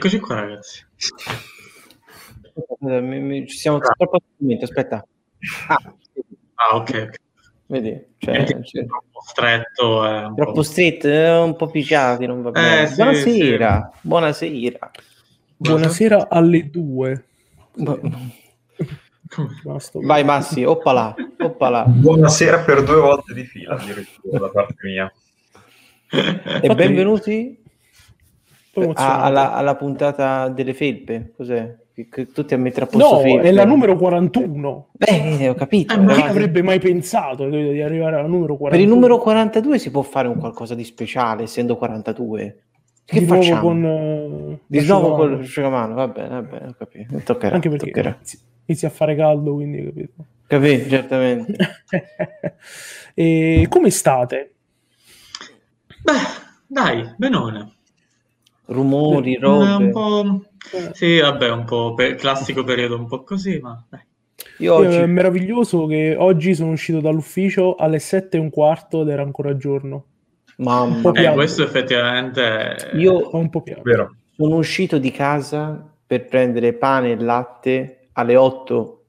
Eccoci qua, ragazzi. Aspetta, mi- mi- ci siamo troppo attenti, aspetta. Ah, Ah, ok. ok. vedi, cioè, È cioè, troppo stretto. È un troppo po'... street, eh, un po' picciati, non va bene. Eh, sì, buonasera, buonasera. Buonasera alle due. Bu- Vai Massi, oppala, oppala. Buonasera per due volte di fila, addirittura da parte mia. E benvenuti a- emozionato. alla, alla puntata delle felpe. Cos'è? Che, che tutti a mettere a posto No, felpe. è la numero 41. Eh, ho capito. Eh, ma Chi avrebbe mai pensato di arrivare alla numero 41? Per il numero 42 si può fare un qualcosa di speciale, essendo 42. Che di nuovo facciamo? con eh, Di nuovo con l'asciugamano, va bene, va bene, ho capito. Toccherà, anche perché toccherà. inizi- inizia a fare caldo, quindi capito. Capito, certamente. e come state? Beh, dai, benone. Rumori, Eh, Un robe. po'... Sì, vabbè, un po' per... classico periodo un po' così, ma dai. Io oggi... È meraviglioso che oggi sono uscito dall'ufficio alle 7 e un quarto ed era ancora giorno. Mamma po' Eh, questo effettivamente... Io Ho un po' piano. Vero? sono uscito di casa per prendere pane e latte alle 8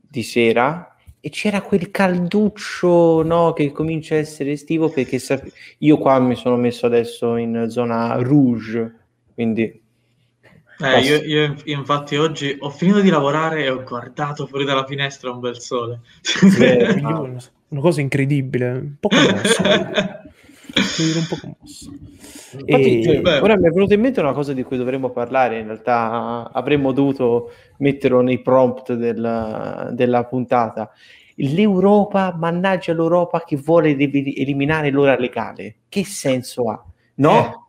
di sera e c'era quel calduccio no, che comincia a essere estivo perché sap- io qua mi sono messo adesso in zona rouge, quindi Eh, io, io infatti oggi ho finito di lavorare e ho guardato fuori dalla finestra un bel sole. Io una, una cosa incredibile, un po' commosso. un po' commosso. Infatti, E- cioè, ora mi è venuta in mente una cosa di cui dovremmo parlare. In realtà avremmo dovuto metterlo nei prompt del- della puntata. L'Europa, mannaggia l'Europa che vuole eliminare l'ora legale. Che senso ha? No?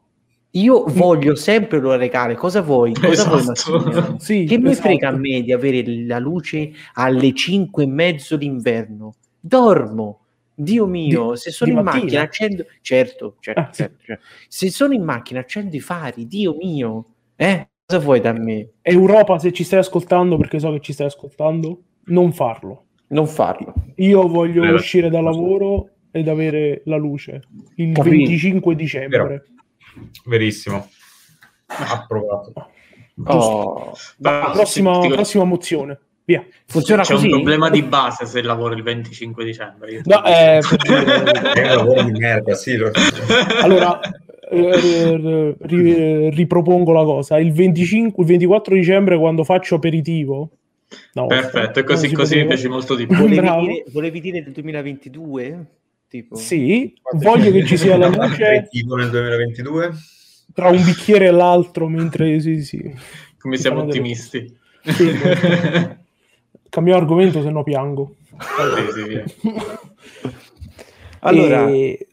Io voglio sempre l'ora legale. Cosa vuoi? Cosa vuoi, Esatto. Massimiliano? Sì, Che mi esatto. frega a me di avere la luce alle 5 e mezzo d'inverno? Dormo. Dio mio, Di- se sono in mattina? macchina accendo... Certo, certo, Ah, sì. certo, certo. Se sono in macchina accendo i fari, Dio mio. Eh? Cosa vuoi da me? Europa, se ci stai ascoltando, perché so che ci stai ascoltando, non farlo. Non farlo. Io voglio Vero. uscire da lavoro ed avere la luce il Capito. 25 dicembre. Vero. Verissimo. Approvato. Oh, Ma prossima, ti- ti- prossima mozione. Via. funziona C'è così? un problema di base se lavoro il 25 dicembre. No, eh, È un lavoro di merda, sì. Lo... allora eh, ri- ripropongo la cosa. Il 25, il 24 dicembre quando faccio aperitivo. No, Perfetto, e così, così mi piace molto di più. Volevi dire, volevi dire del 2022? Tipo? Sì, voglio che ci sia la luce nel 2022. tra un bicchiere e l'altro mentre sì, sì. Come Si siamo ottimisti. Sì. Cambiamo argomento se no piango. Sì, sì. Allora, E-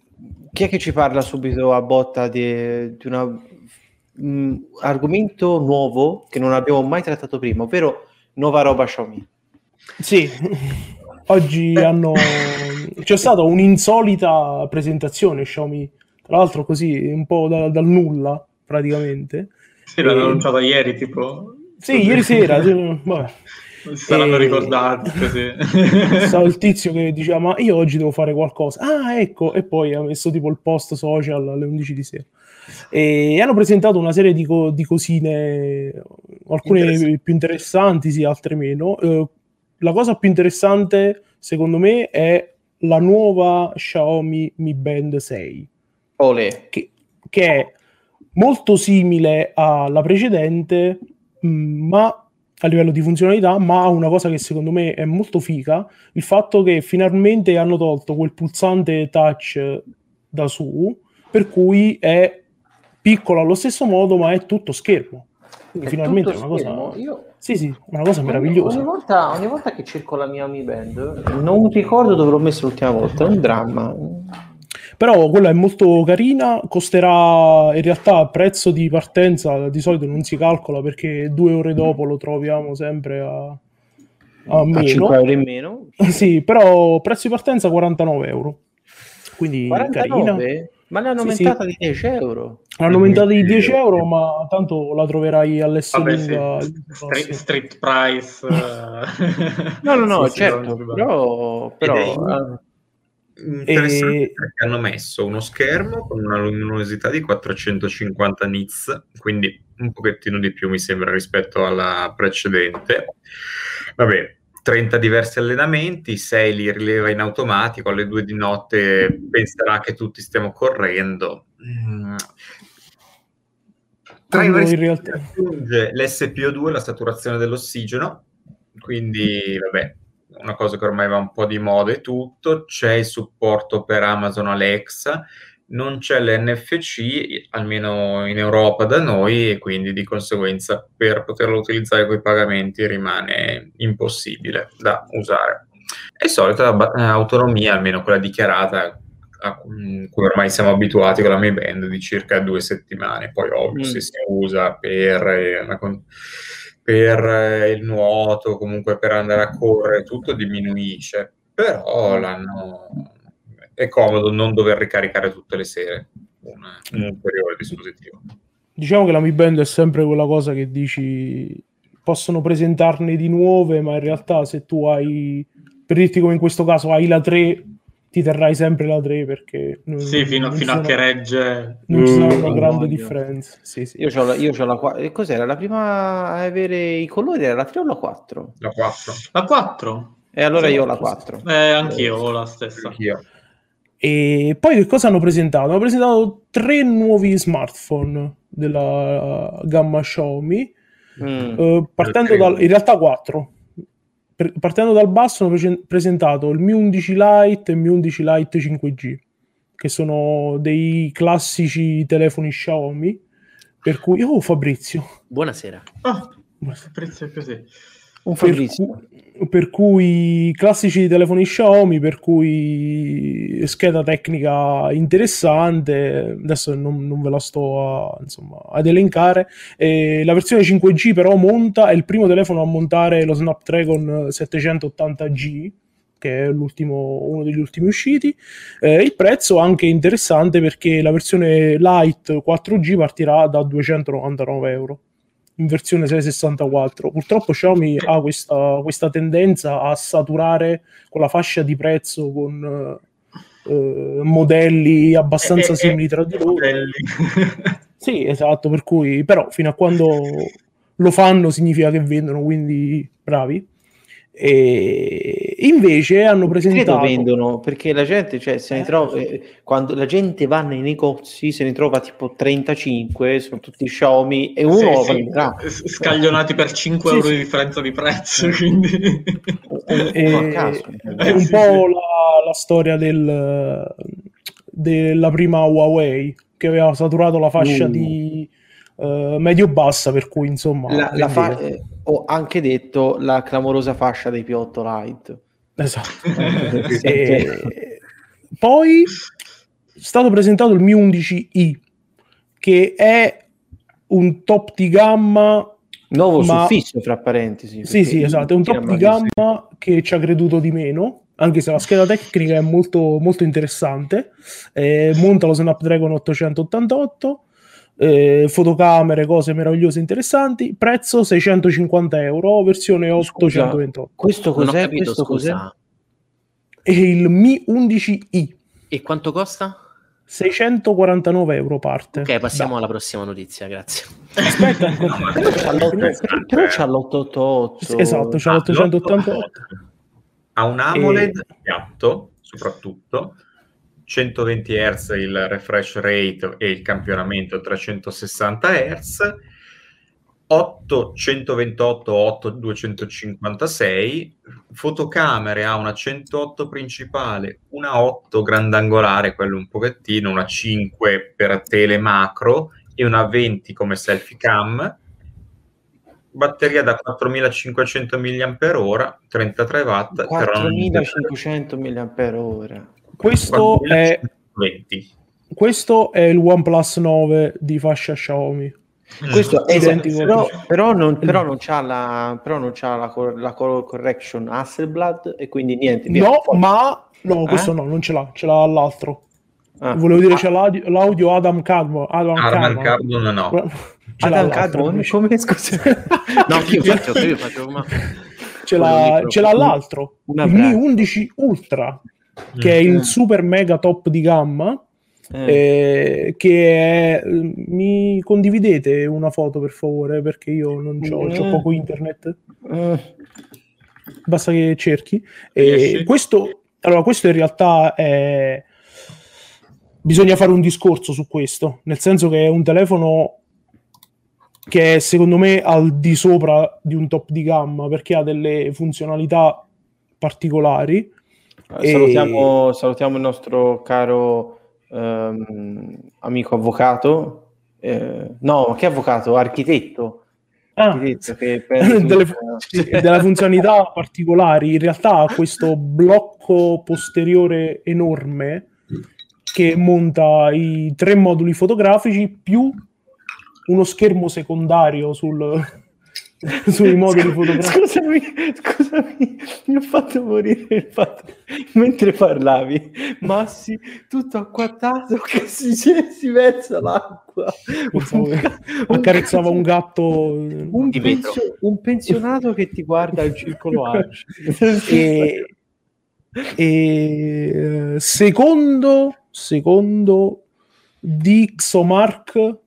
chi è che ci parla subito a botta di, di un argomento nuovo che non abbiamo mai trattato prima, ovvero nuova roba Xiaomi? Sì, oggi hanno... c'è stata un'insolita presentazione Xiaomi, tra l'altro così un po' da- dal nulla praticamente. Sì, l'hanno E- annunciata ieri, tipo... Sì, ieri sera, sì, vabbè, saranno E- ricordati così. stava il tizio che diceva ma io oggi devo fare qualcosa. Ah, ecco, e poi ha messo tipo il post social alle 11 di sera. E hanno presentato una serie di, co- di cosine, alcune Interessanti. più interessanti, sì, altre meno. Eh, la cosa più interessante, secondo me, è la nuova Xiaomi Mi Band 6, Ole. che, che è molto simile alla precedente, mh, ma a livello di funzionalità, ma ha una cosa che secondo me è molto figa, il fatto che finalmente hanno tolto quel pulsante touch da su, per cui è piccolo allo stesso modo, ma è tutto schermo. Quindi È finalmente è una cosa... Io- Sì, sì, una cosa Ogni, meravigliosa. volta, ogni volta che cerco la mia Mi Band, non ricordo dove l'ho messa l'ultima volta, è un dramma. Però quella è molto carina, costerà in realtà a prezzo di partenza, di solito non si calcola perché due ore dopo lo troviamo sempre a, a A 5 meno. euro in meno. Sì, però prezzo di partenza 49 euro. Quindi carina. 49? Ma l'hanno Sì, aumentata di 10 euro. Hanno aumentato di 10 euro, ma tanto la troverai Vabbè, sì. lunga. Street, street price. eh. No, no, no, Sì, sì, certo, però, però eh, Interessante E- perché hanno messo uno schermo con una luminosità di 450 nits, quindi un pochettino di più mi sembra rispetto alla precedente. Vabbè, 30 diversi allenamenti, 6 li rileva in automatico, alle 2 di notte penserà che tutti stiamo correndo. Mm. Tra i vari in realtà aggiunge l'SPO2, la saturazione dell'ossigeno, quindi vabbè, una cosa che ormai va un po' di moda e tutto, c'è il supporto per Amazon Alexa, non c'è l'NFC, almeno in Europa da noi, e quindi di conseguenza per poterlo utilizzare con i pagamenti rimane impossibile da usare. È solita eh, autonomia, almeno quella dichiarata, a cui ormai siamo abituati con la Mi Band, di circa due settimane. Poi ovvio, mm. se si usa per, eh, per eh, il nuoto, comunque per andare a correre, tutto diminuisce. Però l'hanno è comodo non dover ricaricare tutte le sere un, un ulteriore dispositivo. Diciamo che la Mi Band è sempre quella cosa che dici possono presentarne di nuove, ma in realtà se tu hai, per dirti come in questo caso, hai la 3, ti terrai sempre la 3 perché... Non, sì, fino, fino sono, a che regge... Non ci sono una grande differenza. Sì, sì. Io ho la, io c'ho la 4. Cos'era? La prima a avere i colori era la 3 o la 4? La 4. La 4? E allora io ho la 4. Eh, anch'io ho la stessa. Anch'io. E poi che cosa hanno presentato? Hanno presentato tre nuovi smartphone della gamma Xiaomi, mm. eh, partendo dal, in realtà quattro. Per, partendo dal basso hanno pre- presentato il Mi 11 Lite e il Mi 11 Lite 5G, che sono dei classici telefoni Xiaomi, per cui... Oh Fabrizio! Buonasera. Ah, Fabrizio è così. Un per, per cui classici telefoni Xiaomi, per cui scheda tecnica interessante, adesso non, non ve la sto a, insomma, ad elencare. E la versione 5G però monta, è il primo telefono a montare lo Snapdragon 780G, che è uno degli ultimi usciti. Eh, il prezzo è anche interessante perché la versione Lite 4G partirà da 299 euro in versione 664. Purtroppo Xiaomi ha questa, questa tendenza a saturare con la fascia di prezzo con eh, modelli abbastanza eh, eh simili tra di loro. sì, esatto, per cui però fino a quando lo fanno significa che vendono, quindi bravi. E invece hanno presentato. Credo vendono perché la gente, cioè, se ne trova eh, quando la gente va nei negozi, se ne trova tipo 35, sono tutti Xiaomi e uno sì, sì. scaglionati per 5 sì, euro di differenza di prezzo. Quindi e, caso, è un po' la, la storia del, della prima Huawei che aveva saturato la fascia uh. di uh, medio-bassa, per cui insomma... La, la fa- eh, ho anche detto la clamorosa fascia dei P8 Lite. Esatto. e... Poi è stato presentato il Mi 11i, che è un top di gamma nuovo ma... suffisso fra parentesi sì sì esatto è un top di gamma sì. che ci ha creduto di meno anche se la scheda tecnica è molto, molto interessante eh, monta lo Snapdragon 888 eh, fotocamere, cose meravigliose interessanti. Prezzo 650 euro, versione 828. questo cos'è? Capito, questo cos'è? È il Mi 11i. E quanto costa? 649 euro parte. Ok, passiamo da. alla prossima notizia, grazie. Aspetta, però c'ha l'888. Esatto, c'ha l'888. Ha un AMOLED e... piatto, soprattutto, 120 Hz il refresh rate e il campionamento 360 Hz, 8 128 8 256 fotocamere ha una 108 principale una 8 grandangolare quello un pochettino una 5 per tele macro e una 20 come selfie cam. Batteria da 4500 mAh 33 watt 4500 mAh questo è, questo è il OnePlus 9 di fascia Xiaomi. Questo è identico. Però, però, non, però, non c'ha la, però non c'ha la, la color correction Hasselblad e quindi niente. No, ma no, questo eh? no, non ce l'ha, ce l'ha l'altro. Ah. Volevo dire, ah. c'è l'audio, l'audio Adam Cardon. Adam, Adam Cardon, no. Ce Adam Cardon, come scusa? no, io faccio, io faccio ma... ce, l'ha, ce l'ha l'altro. Il Mi 11 Ultra che è il mm. super mega top di gamma Eh, eh, che è... Mi condividete una foto per favore perché io non ho Eh. poco internet. eh, basta che cerchi. E questo, allora, questo in realtà è... Bisogna fare un discorso su questo, nel senso che è un telefono che è secondo me al di sopra di un top di gamma perché ha delle funzionalità particolari. E- salutiamo, salutiamo il nostro caro ehm, amico avvocato. eh, no, che avvocato? Architetto. Ah, delle, sì, delle funzionalità particolari. In realtà ha questo blocco posteriore enorme che monta i tre moduli fotografici più uno schermo secondario sul, sui moduli fotografici. Scusami, scusami, mi ha fatto morire il fatto mentre parlavi, Massi tutto acquattato che si, si versa l'acqua. Pensavo che Un- accarezzava un gatto un, Di pensio- un pensionato che ti guarda al circolo Arci. e, e, eh, secondo secondo Dixomark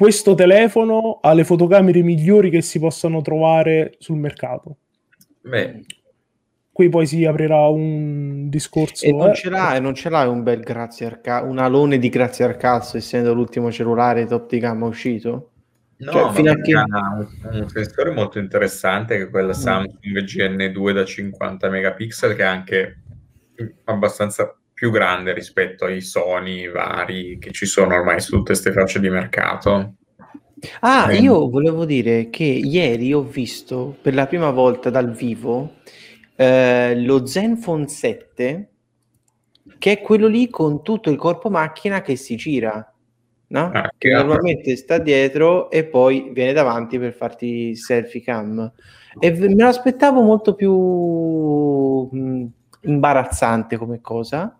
questo telefono ha le fotocamere migliori che si possano trovare sul mercato Beh, qui poi si aprirà un discorso E non eh. ce l'hai, non ce l'hai un bel grazie al ca- un alone di grazie al cazzo, essendo l'ultimo cellulare top di gamma uscito? no, Cioè, fino a che- ha un, un sensore molto interessante che è quella Samsung GN2 da 50 megapixel che è anche abbastanza più grande rispetto ai Sony vari che ci sono ormai su tutte queste fasce di mercato. Ah, Eh. io volevo dire che ieri ho visto per la prima volta dal vivo eh, lo Zenfone 7, che è quello lì con tutto il corpo macchina che si gira, no? Ah, che normalmente sta dietro e poi viene davanti per farti il selfie cam. E me lo aspettavo molto più mh, imbarazzante come cosa.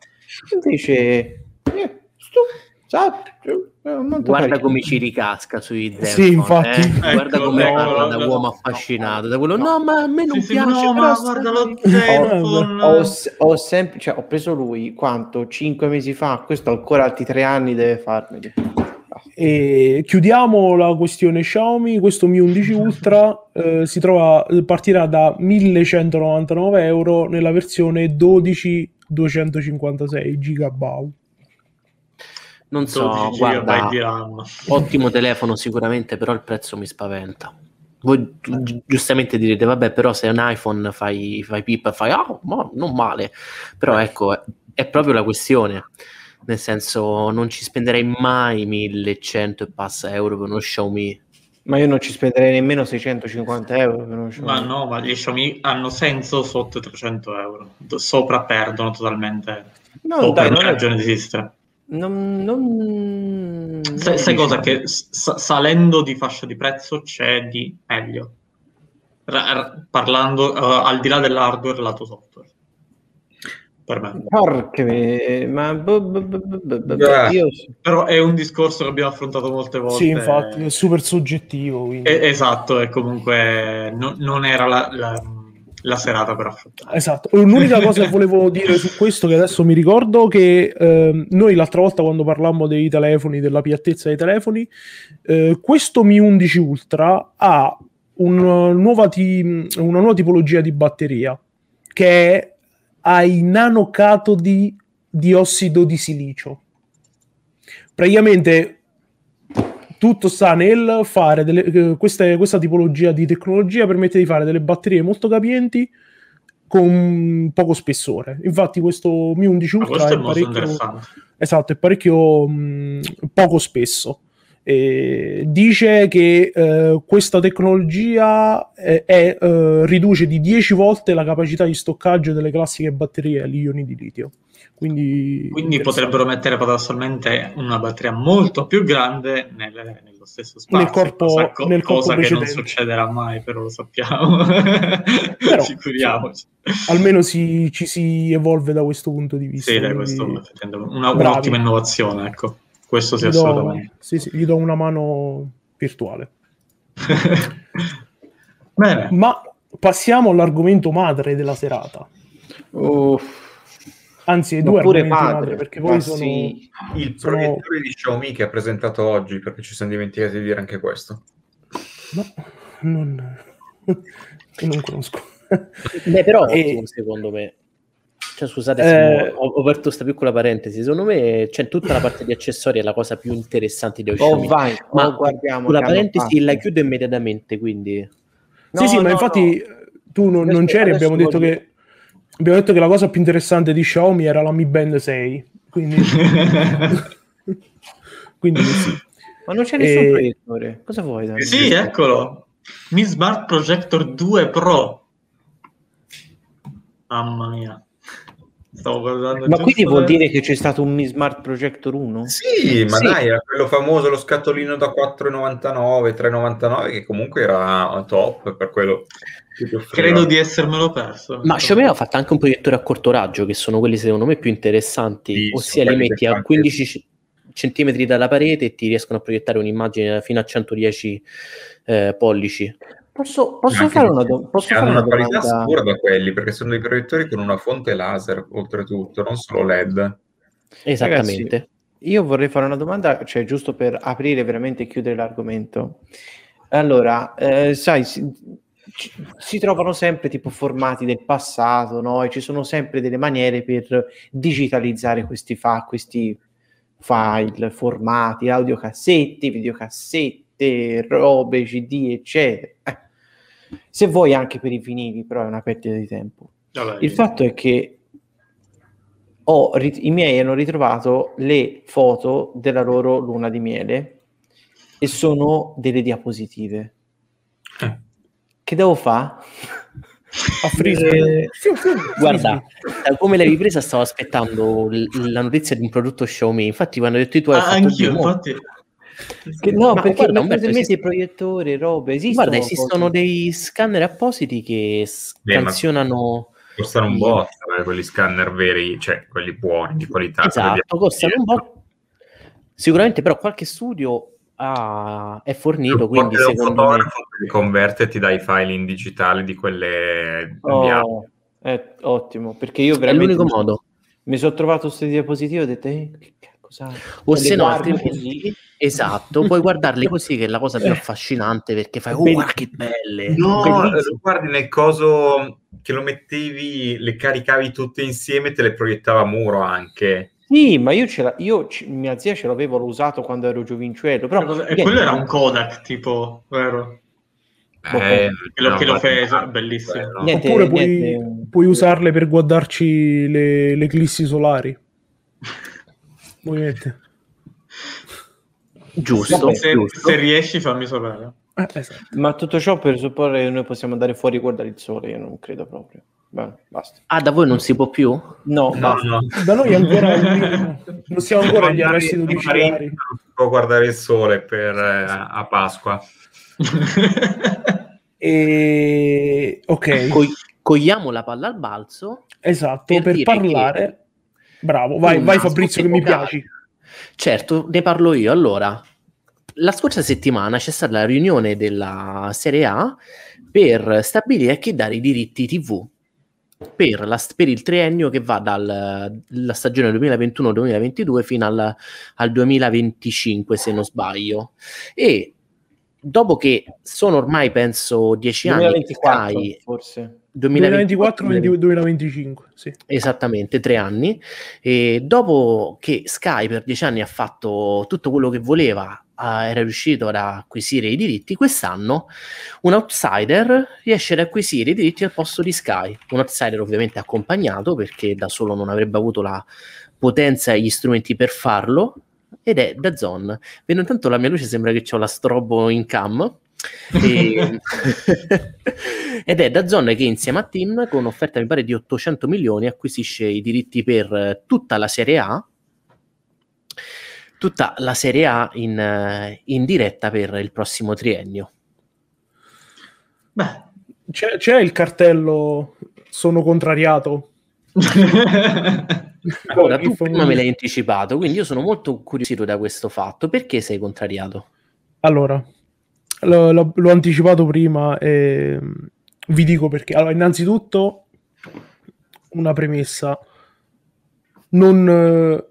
Invece, eh, stu- sa- eh, molto Guarda come ci ricasca sui Zenfone, Sì, infatti. eh. Guarda Ecco, come ecco, parla da no, uomo no, affascinato, no, da quello no. no, ma a me non Sì, piace, no, ma guarda lo lì." Zenfone. ho, s- ho sempre, cioè, ho preso lui quanto? Cinque mesi fa, questo ancora altri tre anni deve farmeli. E chiudiamo la questione Xiaomi. Questo Mi 11 Ultra eh, si trova, partirà da 1199 euro nella versione 12 256 GB. Non so, 12 gigabyte guarda, ottimo telefono sicuramente, però il prezzo mi spaventa. Voi gi- giustamente direte, vabbè, però se è un iPhone fai, fai pip, fai, ah, ma non male. Però ecco, è, è proprio la questione. Nel senso, non ci spenderei mai 1100 e passa euro per uno Xiaomi. Ma io non ci spenderei nemmeno 650 euro. Ma no, ma gli Xiaomi hanno senso sotto i 300 euro. Sopra perdono totalmente. No, o dai, per non è- ragione di esistere. non, non- Sai, non sai cosa? Che s- salendo di fascia di prezzo c'è di meglio. Ra- ra- parlando eh, al di là dell'hardware, lato software. Porca me- ma bo- bo- bo- bo- bo- bo- Beh. io Però è un discorso che abbiamo affrontato molte volte. Sì, infatti, è super soggettivo. Quindi. Eh, esatto, e comunque no- non era la, la- la serata per affrontare. Esatto. L'unica cosa che volevo dire su questo, che adesso mi ricordo, che ehm, noi l'altra volta quando parlammo dei telefoni, della piattezza dei telefoni, eh, questo Mi 11 Ultra ha un nuova ti- una nuova tipologia di batteria che è ai nanocatodi di ossido di silicio. Praticamente tutto sta nel fare delle, eh, queste- questa tipologia di tecnologia permette di fare delle batterie molto capienti con poco spessore. Infatti, questo Mi 11 Ma Ultra questo è è parecchio, esatto, è parecchio mh, poco spesso. E dice che eh, questa tecnologia è- è, eh, riduce di 10 volte la capacità di stoccaggio delle classiche batterie agli ioni di litio. Quindi, Quindi potrebbero mettere paradossalmente una batteria molto più grande nel- nello stesso spazio, Nel corpo- cosa, co- nel corpo cosa che non succederà mai, però lo sappiamo. Però, Figuriamoci. almeno si- ci si evolve da questo punto di vista. Sì, quindi questo una- un'ottima innovazione, ecco. Questo sì, gli do, assolutamente. sì, sì, gli do una mano virtuale. Bene, Ma passiamo all'argomento madre della serata. Uff. Anzi, i due Oppure argomenti madre, perché poi sono... sì. Il Sono- proiettore di Xiaomi che ha presentato oggi, perché ci siamo dimenticati di dire anche questo. No, non... non conosco. Beh, però E- ottimo, secondo me. Cioè, scusate, Eh, ho, ho aperto questa piccola parentesi. Secondo me, c'è tutta la parte di accessori è la cosa più interessante di Oh, Xiaomi. vai, Ma oh, guardiamo. Con la parentesi fatto. la chiudo immediatamente, quindi... No, sì, sì, ma no, infatti tu non, non c'eri, abbiamo detto, che, abbiamo detto che la cosa più interessante di Xiaomi era la Mi Band 6. Quindi, quindi sì. Ma non c'è nessun E- proiettore. Cosa vuoi? da me? sì, eccolo. Mi Smart Projector 2 Pro. Mamma mia. Stavo guardando Ma quindi vuol dire che c'è stato un Mi Smart Projector 1? Sì, ma Sì. dai, era quello famoso, lo scatolino da 4,99, 3,99, che comunque era top per quello. Credo di essermelo perso. Ma Xiaomi ha fatto anche un proiettore a corto raggio, che sono quelli secondo me più interessanti, Sì, ossia li metti a fanno 15 c- centimetri dalla parete e ti riescono a proiettare un'immagine fino a 110 eh, pollici. Posso, posso fare una, do- posso fare hanno una una qualità domanda? assurda quelli, perché sono dei proiettori con una fonte laser, oltretutto, non solo LED. Esattamente. Ragazzi, io vorrei fare una domanda, cioè giusto per aprire veramente e chiudere l'argomento. Allora, eh, sai, si, si trovano sempre tipo formati del passato, no? E ci sono sempre delle maniere per digitalizzare questi, fa- questi file, formati, audiocassetti, videocassette, robe, CD, eccetera. Eh, Se vuoi anche per i vinili, però è una perdita di tempo. Vabbè, Il fatto è che ho i miei hanno ritrovato le foto della loro luna di miele e sono delle diapositive. Eh. Che devo fare? Fiu, Guarda, da come l'hai ripresa stavo aspettando l- la notizia di un prodotto Xiaomi. Infatti quando hai detto i tuoi... Ah, hai fatto anch'io, infatti. Che- no, Ma perché guarda, mente esiste- il proiettore, robe. Esistono Guarda, esistono cose- dei scanner appositi che Beh, scansionano... Costano un botto, eh, quelli scanner veri, cioè quelli buoni, di qualità. Esatto, costano un po'. Sicuramente però qualche studio ha- è fornito, quindi un secondo me... fotografo li converte e ti dà i file in digitale di quelle. Oh, è ottimo, perché io È veramente l'unico mi, modo. mi sono trovato queste diapositive e ho detto, eh, che cazzo O se no, altrimenti, esatto, puoi guardarli così che è la cosa più affascinante perché fai, oh, guarda che belle. No, Bellissimo. lo guardi nel coso che lo mettevi, le caricavi tutte insieme e te le proiettava a muro anche. Sì, ma io, ce io c- mia zia ce l'avevo usato quando ero giovincello, però E niente, quello era un Kodak, tipo, vero? Eh, Quello che lo fece, bellissimo. quello. Niente, Oppure puoi, niente. puoi usarle per guardarci le, le eclissi solari. Ovviamente. Giusto, Se, giusto. se riesci, fammi sapere. Eh, esatto. Ma tutto ciò per supporre che noi possiamo andare fuori e guardare il sole, io non credo proprio. Beh, basta. Ah, da voi non si può più? No, No, basta. no. Da noi ancora non siamo ancora agli arresti domiciliari. Non si può guardare il sole per, eh, a Pasqua. E... Ok, Co- cogliamo la palla al balzo. esatto, per per, parlare... Bravo, vai, vai Fabrizio che mi piaci. Certo, ne parlo io. Allora, la scorsa settimana c'è stata la riunione della Serie A per stabilire a chi dare i diritti TV per, la- per il triennio che va dalla stagione 2021-2022 fino al, al 2025, se non sbaglio. E dopo che sono ormai, penso, dieci anni che 2024 Sky... forse. 2024 2025, sì. Esattamente, tre anni. E dopo che Sky per dieci anni ha fatto tutto quello che voleva, era riuscito ad acquisire i diritti, quest'anno un outsider riesce ad acquisire i diritti al posto di Sky. Un outsider ovviamente accompagnato perché da solo non avrebbe avuto la potenza e gli strumenti per farlo. Ed è DAZN. Vedo intanto la mia luce sembra che ho la strobo in cam. E- ed è DAZN che insieme a Team con offerta mi pare di 800 milioni acquisisce i diritti per eh, tutta la Serie A tutta la Serie A in, eh, in diretta per il prossimo triennio Beh. C'è, c'è il cartello sono contrariato. Ora, Che tu prima me l'hai anticipato quindi io sono molto curioso da questo fatto perché sei contrariato? Allora, lo- lo- l'ho anticipato prima e mm, vi dico perché. Allora, innanzitutto, una premessa. non, eh,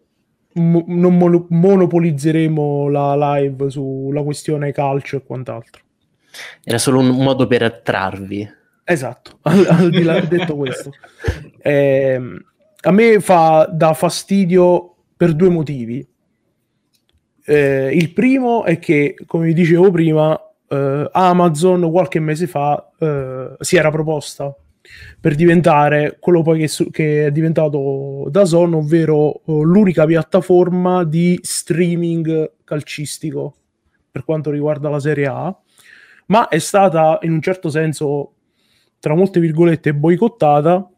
mo- non mono- monopolizzeremo la live sulla questione calcio e quant'altro. Era solo un modo per attrarvi. Esatto, al, al di là detto questo. Ehm, a me fa da fastidio per due motivi. Eh, il primo è che, come vi dicevo prima, eh, Amazon qualche mese fa eh, si era proposta per diventare quello poi che, che è diventato DAZN, ovvero eh, l'unica piattaforma di streaming calcistico per quanto riguarda la Serie A, ma è stata in un certo senso, tra molte virgolette, boicottata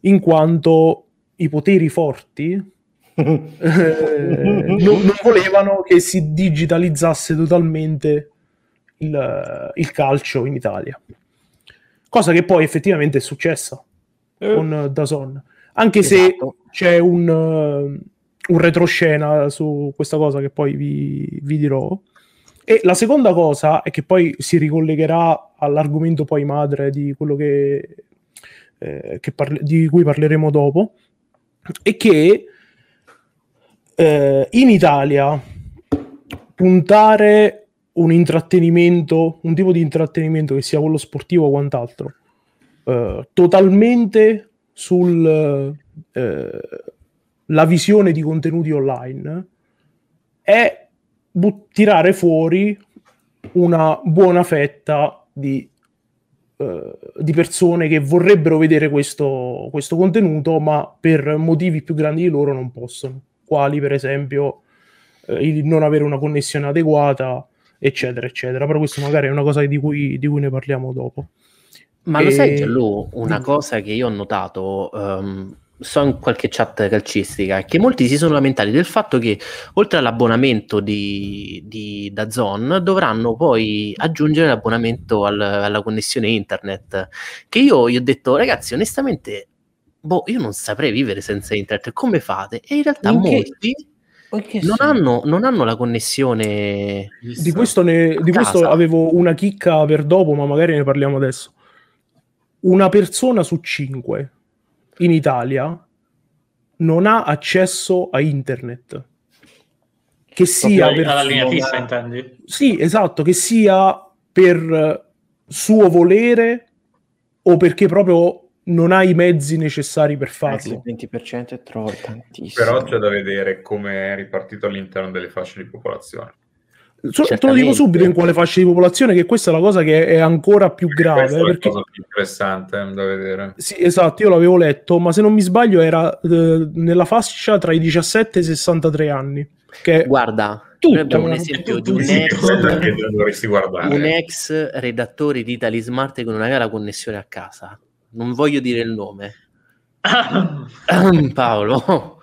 in quanto i poteri forti eh, non, non volevano che si digitalizzasse totalmente il, il calcio in Italia. Cosa che poi effettivamente è successa con Dazon. Anche se Esatto. c'è un, eh, un retroscena su questa cosa che poi vi, vi dirò. E la seconda cosa è che poi si ricollegherà all'argomento poi madre di quello che, eh, che parle- di cui parleremo dopo, è che eh, in Italia puntare un intrattenimento, un tipo di intrattenimento che sia quello sportivo o quant'altro, eh, totalmente sul eh, la visione di contenuti online è bu- tirare fuori una buona fetta di, eh, di persone che vorrebbero vedere questo, questo contenuto, ma per motivi più grandi di loro non possono, quali per esempio il non avere una connessione adeguata, eccetera, eccetera. Però questo magari è una cosa di cui, di cui ne parliamo dopo. Ma lo E- sai, Gianlu, una cosa che io ho notato, ehm, so in qualche chat calcistica, è che molti si sono lamentati del fatto che oltre all'abbonamento di, di DAZN dovranno poi aggiungere l'abbonamento al- alla connessione internet. Che io gli ho detto, ragazzi, onestamente, boh, io non saprei vivere senza internet, come fate? E in realtà In molti che non hanno, non hanno la connessione... Di questo, ne- di questo avevo una chicca per dopo, ma magari ne parliamo adesso. Una persona su cinque in Italia non ha accesso a internet. Che sia per alla linea fissa, intendi? Sì, esatto, che sia per suo volere o perché proprio non ha i mezzi necessari per Eh, farlo. il 20% è troppo, tantissimo. Però c'è da vedere come è ripartito all'interno delle fasce di popolazione. So- te lo dico subito in quale fascia di popolazione, che questa è la cosa che è ancora più grave. Questa è la perché... cosa più interessante da vedere. Sì, esatto, io l'avevo letto, ma se non mi sbaglio era eh, nella fascia tra i 17 e i 63 anni. Che Guarda, Tutto, un esempio di un sì, ex... Un ex redattore di Italy Smart che non aveva la connessione a casa. Non voglio dire il nome. Paolo.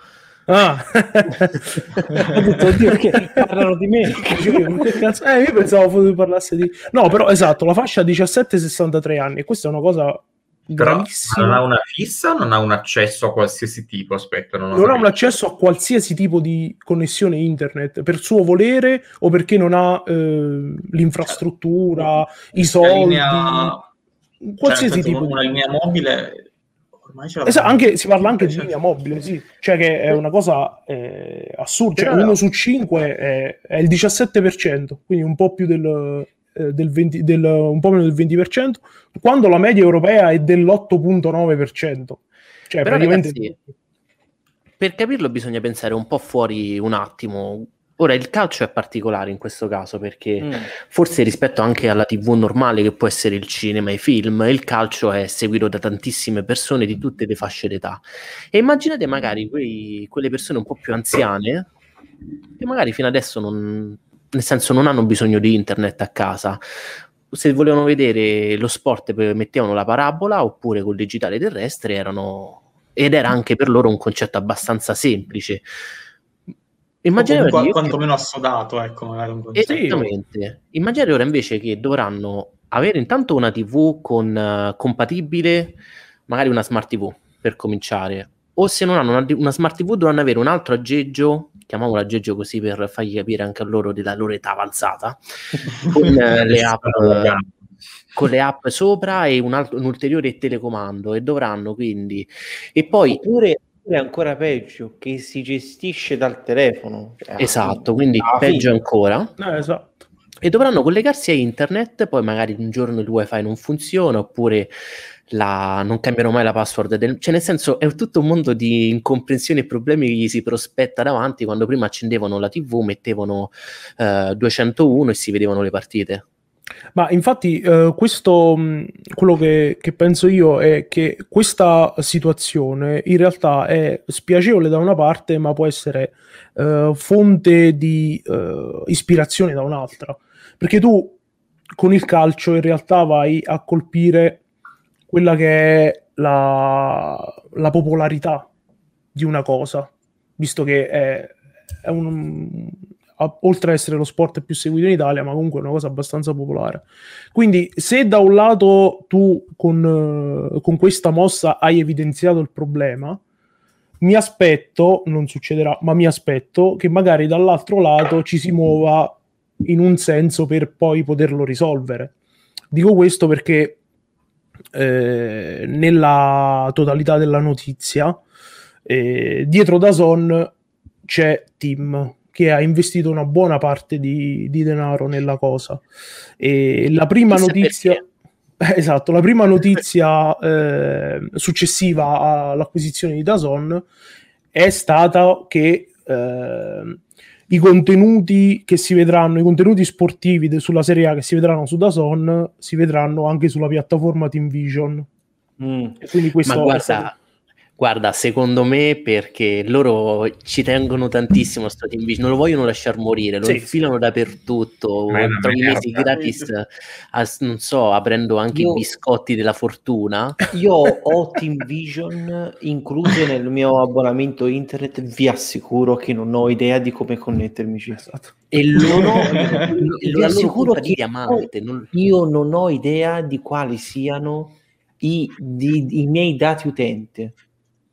Ah, Ho detto, oddio, perché parlano di me. Eh, io pensavo fosse parlasse di... No, però esatto, la fascia 17-63 anni, e questa è una cosa Però non ha una fissa, non ha un accesso a qualsiasi tipo. Aspetta, non Non ha un accesso a qualsiasi tipo di connessione internet per suo volere o perché non ha eh, l'infrastruttura, i La soldi, linea- qualsiasi cioè, tipo di... una linea mobile ormai ce Esatto, anche, si parla anche di Cioè, linea mobile, sì. Cioè che è una cosa eh, assurda. Cioè, uno su cinque è, è il 17%, quindi un po' più del, eh, del 20, del- un po' meno del 20%, quando la media europea è dell'8.9%. Cioè, Però, praticamente... ragazzi, per capirlo bisogna pensare un po' fuori un attimo. Ora, il calcio è particolare in questo caso perché Mm. forse rispetto anche alla TV normale che può essere il cinema e i film, il calcio è seguito da tantissime persone di tutte le fasce d'età. E immaginate magari quei- quelle persone un po' più anziane che magari fino adesso non, nel senso non hanno bisogno di internet a casa. Se volevano vedere lo sport pe- mettevano la parabola oppure col digitale terrestre erano ed era anche per loro un concetto abbastanza semplice. Immaginate Comunque, io che- quantomeno assodato, ecco, magari un concetto. Esattamente. Immaginate ora invece che dovranno avere intanto una TV con, eh, compatibile, magari una smart TV per cominciare, o se non hanno una, una smart TV dovranno avere un altro aggeggio, chiamiamolo aggeggio così per fargli capire anche a loro della loro età avanzata, con eh, le app con le app sopra e un, altro, un ulteriore telecomando e dovranno quindi e poi Oppure Oppure ancora peggio, che si gestisce dal telefono. Cioè, Esatto, quindi alla peggio fine. ancora. Eh, esatto. E dovranno collegarsi a internet, poi magari un giorno il wifi non funziona, oppure la- non cambiano mai la password. Del... Cioè, nel senso, è tutto un mondo di incomprensioni e problemi che gli si prospetta davanti quando prima accendevano la TV, mettevano eh, 201 e si vedevano le partite. Ma infatti, eh, questo mh, quello che, che penso io è che questa situazione in realtà è spiacevole da una parte, ma può essere eh, fonte di eh, ispirazione da un'altra. Perché tu con il calcio in realtà vai a colpire quella che è la, la popolarità di una cosa, visto che è, è un, oltre ad essere lo sport più seguito in Italia, ma comunque è una cosa abbastanza popolare. Quindi, se da un lato tu con, eh, con questa mossa hai evidenziato il problema, mi aspetto, non succederà, ma mi aspetto che magari dall'altro lato ci si muova in un senso per poi poterlo risolvere. Dico questo perché eh, nella totalità della notizia, eh, dietro da Son c'è Tim che ha investito una buona parte di, di denaro nella cosa. E la prima Chissà notizia. perché. Esatto, la prima notizia eh, successiva all'acquisizione di Dazon è stata che eh, i contenuti che si vedranno, i contenuti sportivi de- sulla Serie A che si vedranno su Dazon, si vedranno anche sulla piattaforma Team Vision. Mm. E quindi questo Ma è guarda, stato- guarda, secondo me perché loro ci tengono tantissimo a sto Team Vision, non lo vogliono lasciar morire, lo Sì. infilano dappertutto, trovi mesi gratis, a- non so, aprendo anche Io- i biscotti della fortuna. Io ho Team Vision incluse nel mio abbonamento internet, vi assicuro che non ho idea di come connettermici. Esatto. E loro, Vi assicuro che diamante, non- io non ho idea di quali siano i, di- i miei dati utente.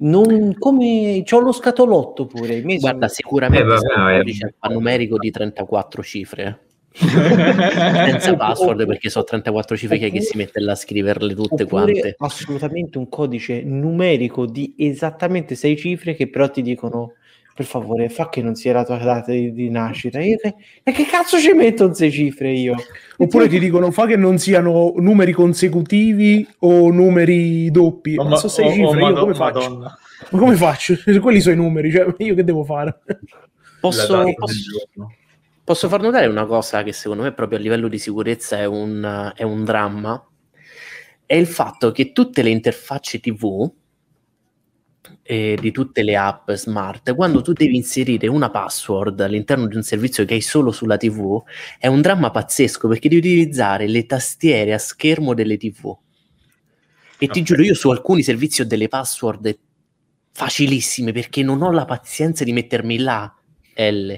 Non, come c'ho lo scatolotto pure. i miei guarda, sono- sicuramente Eh, vabbè, un codice alfanumerico di 34 cifre. senza password perché so 34 cifre che, che si mette là a scriverle tutte oppure quante assolutamente un codice numerico di esattamente sei cifre che però ti dicono per favore fa che non sia la tua data di, di nascita e che cazzo ci metto in sei cifre io Oppure ti dicono fa che non siano numeri consecutivi o numeri doppi. Oh, ma ma- sono sei oh, cifre, oh, io Madonna- come faccio? Madonna. Ma come faccio? Quelli sono i numeri, cioè io che devo fare? Posso, posso, posso far notare una cosa che secondo me proprio a livello di sicurezza è un, è un dramma è il fatto che tutte le interfacce tv e di tutte le app smart quando tu devi inserire una password all'interno di un servizio che hai solo sulla tv è un dramma pazzesco perché devi utilizzare le tastiere a schermo delle tv e ti Ok. giuro io su alcuni servizi ho delle password facilissime perché non ho la pazienza di mettermi là L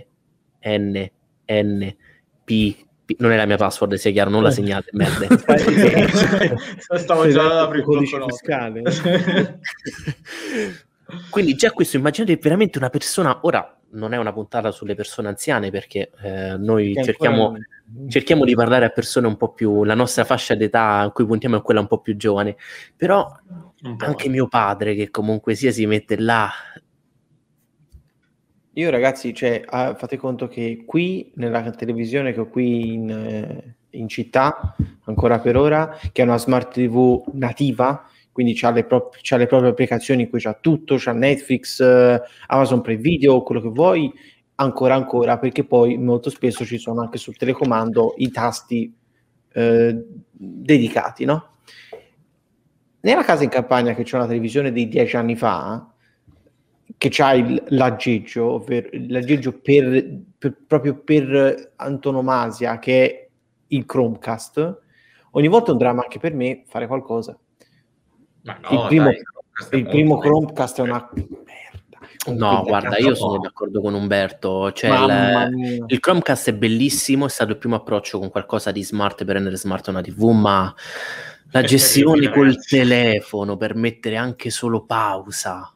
N N P, non è la mia password sia chiaro non la segnate merda. Stavo già aprire il fiscale. Quindi già questo immaginate veramente una persona, ora non è una puntata sulle persone anziane perché eh, noi cerchiamo, ancora- cerchiamo di parlare a persone un po' più, la nostra fascia d'età a cui puntiamo è quella un po' più giovane, però anche mio padre che comunque sia si mette là, Io ragazzi, cioè, ah, fate conto che qui nella televisione che ho qui in, eh, in città, ancora per ora, che è una smart TV nativa, quindi c'ha le, c'ha le proprie applicazioni in cui c'ha tutto, c'ha Netflix, eh, Amazon Prime Video, quello che vuoi, ancora ancora, perché poi molto spesso ci sono anche sul telecomando i tasti eh, dedicati, no? Nella casa in campagna che c'è una televisione di dieci anni fa, che c'ha il, l'aggeggio, ovvero l'aggeggio per, per- proprio per antonomasia, che è il Chromecast, ogni volta è un dramma anche per me fare qualcosa. Ma Il no, primo- dai, Il molto primo. Chromecast è una merda. no guarda io no. sono d'accordo con Umberto, cioè il, il Chromecast è bellissimo, è stato il primo approccio con qualcosa di smart per rendere smart una TV, ma la gestione col telefono per mettere anche solo pausa,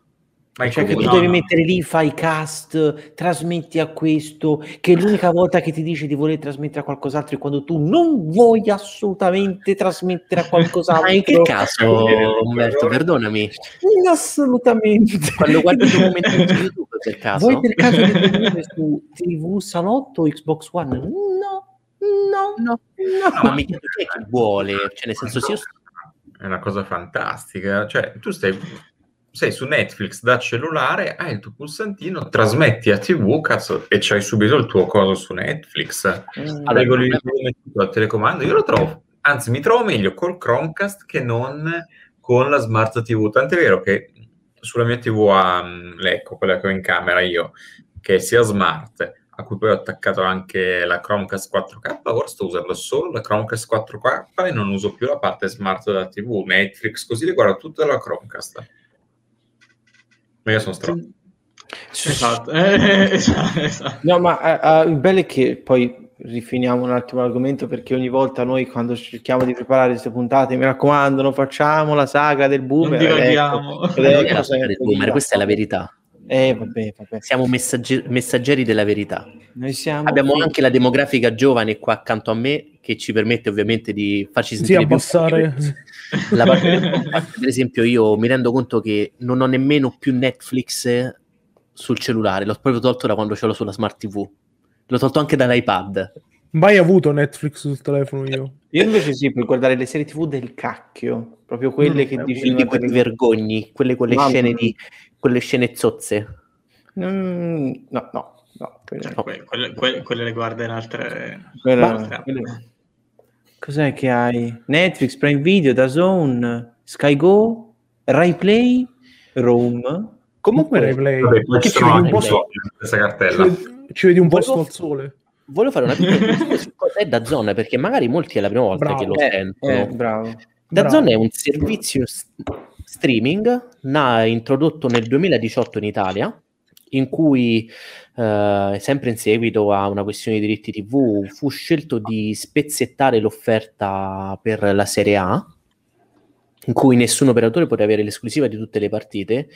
Ma Cioè che tu comodo. devi mettere lì, fai cast, trasmetti a questo, che l'unica volta che ti dice di voler trasmettere a qualcos'altro è quando tu non vuoi assolutamente trasmettere a qualcos'altro. Ma in che caso, Umberto, perdonami, Assolutamente. quando guardi i documenti su YouTube per caso? Vuoi per caso rivedere su TV Salotto o Xbox One? No, no, no. Ma mi chiedo chi è che vuole, cioè nel senso sì, io È una cosa fantastica. Cioè, tu stai, sei su Netflix da cellulare, hai il tuo pulsantino, trasmetti a TV, cazzo, e c'hai subito il tuo coso su Netflix. Allora, Regoli il il tutto al telecomando. Io lo trovo, anzi, mi trovo meglio col Chromecast che non con la Smart TV. Tant'è vero che sulla mia TV a mm, l'Ecco, quella che ho in camera io, che sia smart, a cui poi ho attaccato anche la Chromecast 4K, ora sto usando solo la Chromecast 4K e non uso più la parte smart della TV, Netflix, così li guardo tutta la Chromecast. Ma io sono stronzo. Esatto, eh, esatto, esatto. No, ma eh, eh, il bello è che poi rifiniamo un attimo l'argomento perché ogni volta noi quando cerchiamo di preparare queste puntate, mi raccomando, non facciamo la saga del boomer. Non divaghiamo. ecco, ecco, questa è la verità. Eh, vabbè, vabbè. Siamo messagge- messaggeri della verità. Noi siamo Abbiamo qui. anche la demografica giovane qua accanto a me che ci permette ovviamente di farci Sì, sentire più abbassare. La parte del compact, per esempio, io mi rendo conto che non ho nemmeno più Netflix sul cellulare, l'ho proprio tolto da quando ce l'ho sulla smart TV. L'ho tolto anche dall'iPad. Mai avuto Netflix sul telefono io. Io invece sì, per guardare le serie TV del cacchio, proprio quelle Mm, che eh, dici Quindi poi ti vergogni, quelle con le Mamma scene di quelle scene zozze. Mm, no, no, no. quelle- Que- quelle, que- quelle le guarda in altre... quelle- altre- quelle- Cos'è che hai? Netflix, Prime Video, DAZN, Sky Go, Rai Play, Rome. Comunque replay. Vabbè, poi Che ci ci vedi un anche po' questa ci cartella. vedi- ci vedi un posto Volevo- al sole. Volevo fare una piccola su cosa è DAZN, perché magari molti è la prima volta Bravo. che lo Eh, sentono. eh, bravo. DAZN Bravo. è un servizio streaming na- introdotto nel 2018 in Italia, in cui, eh, sempre in seguito a una questione di diritti TV, fu scelto di spezzettare l'offerta per la Serie A, in cui nessun operatore poteva avere l'esclusiva di tutte le partite,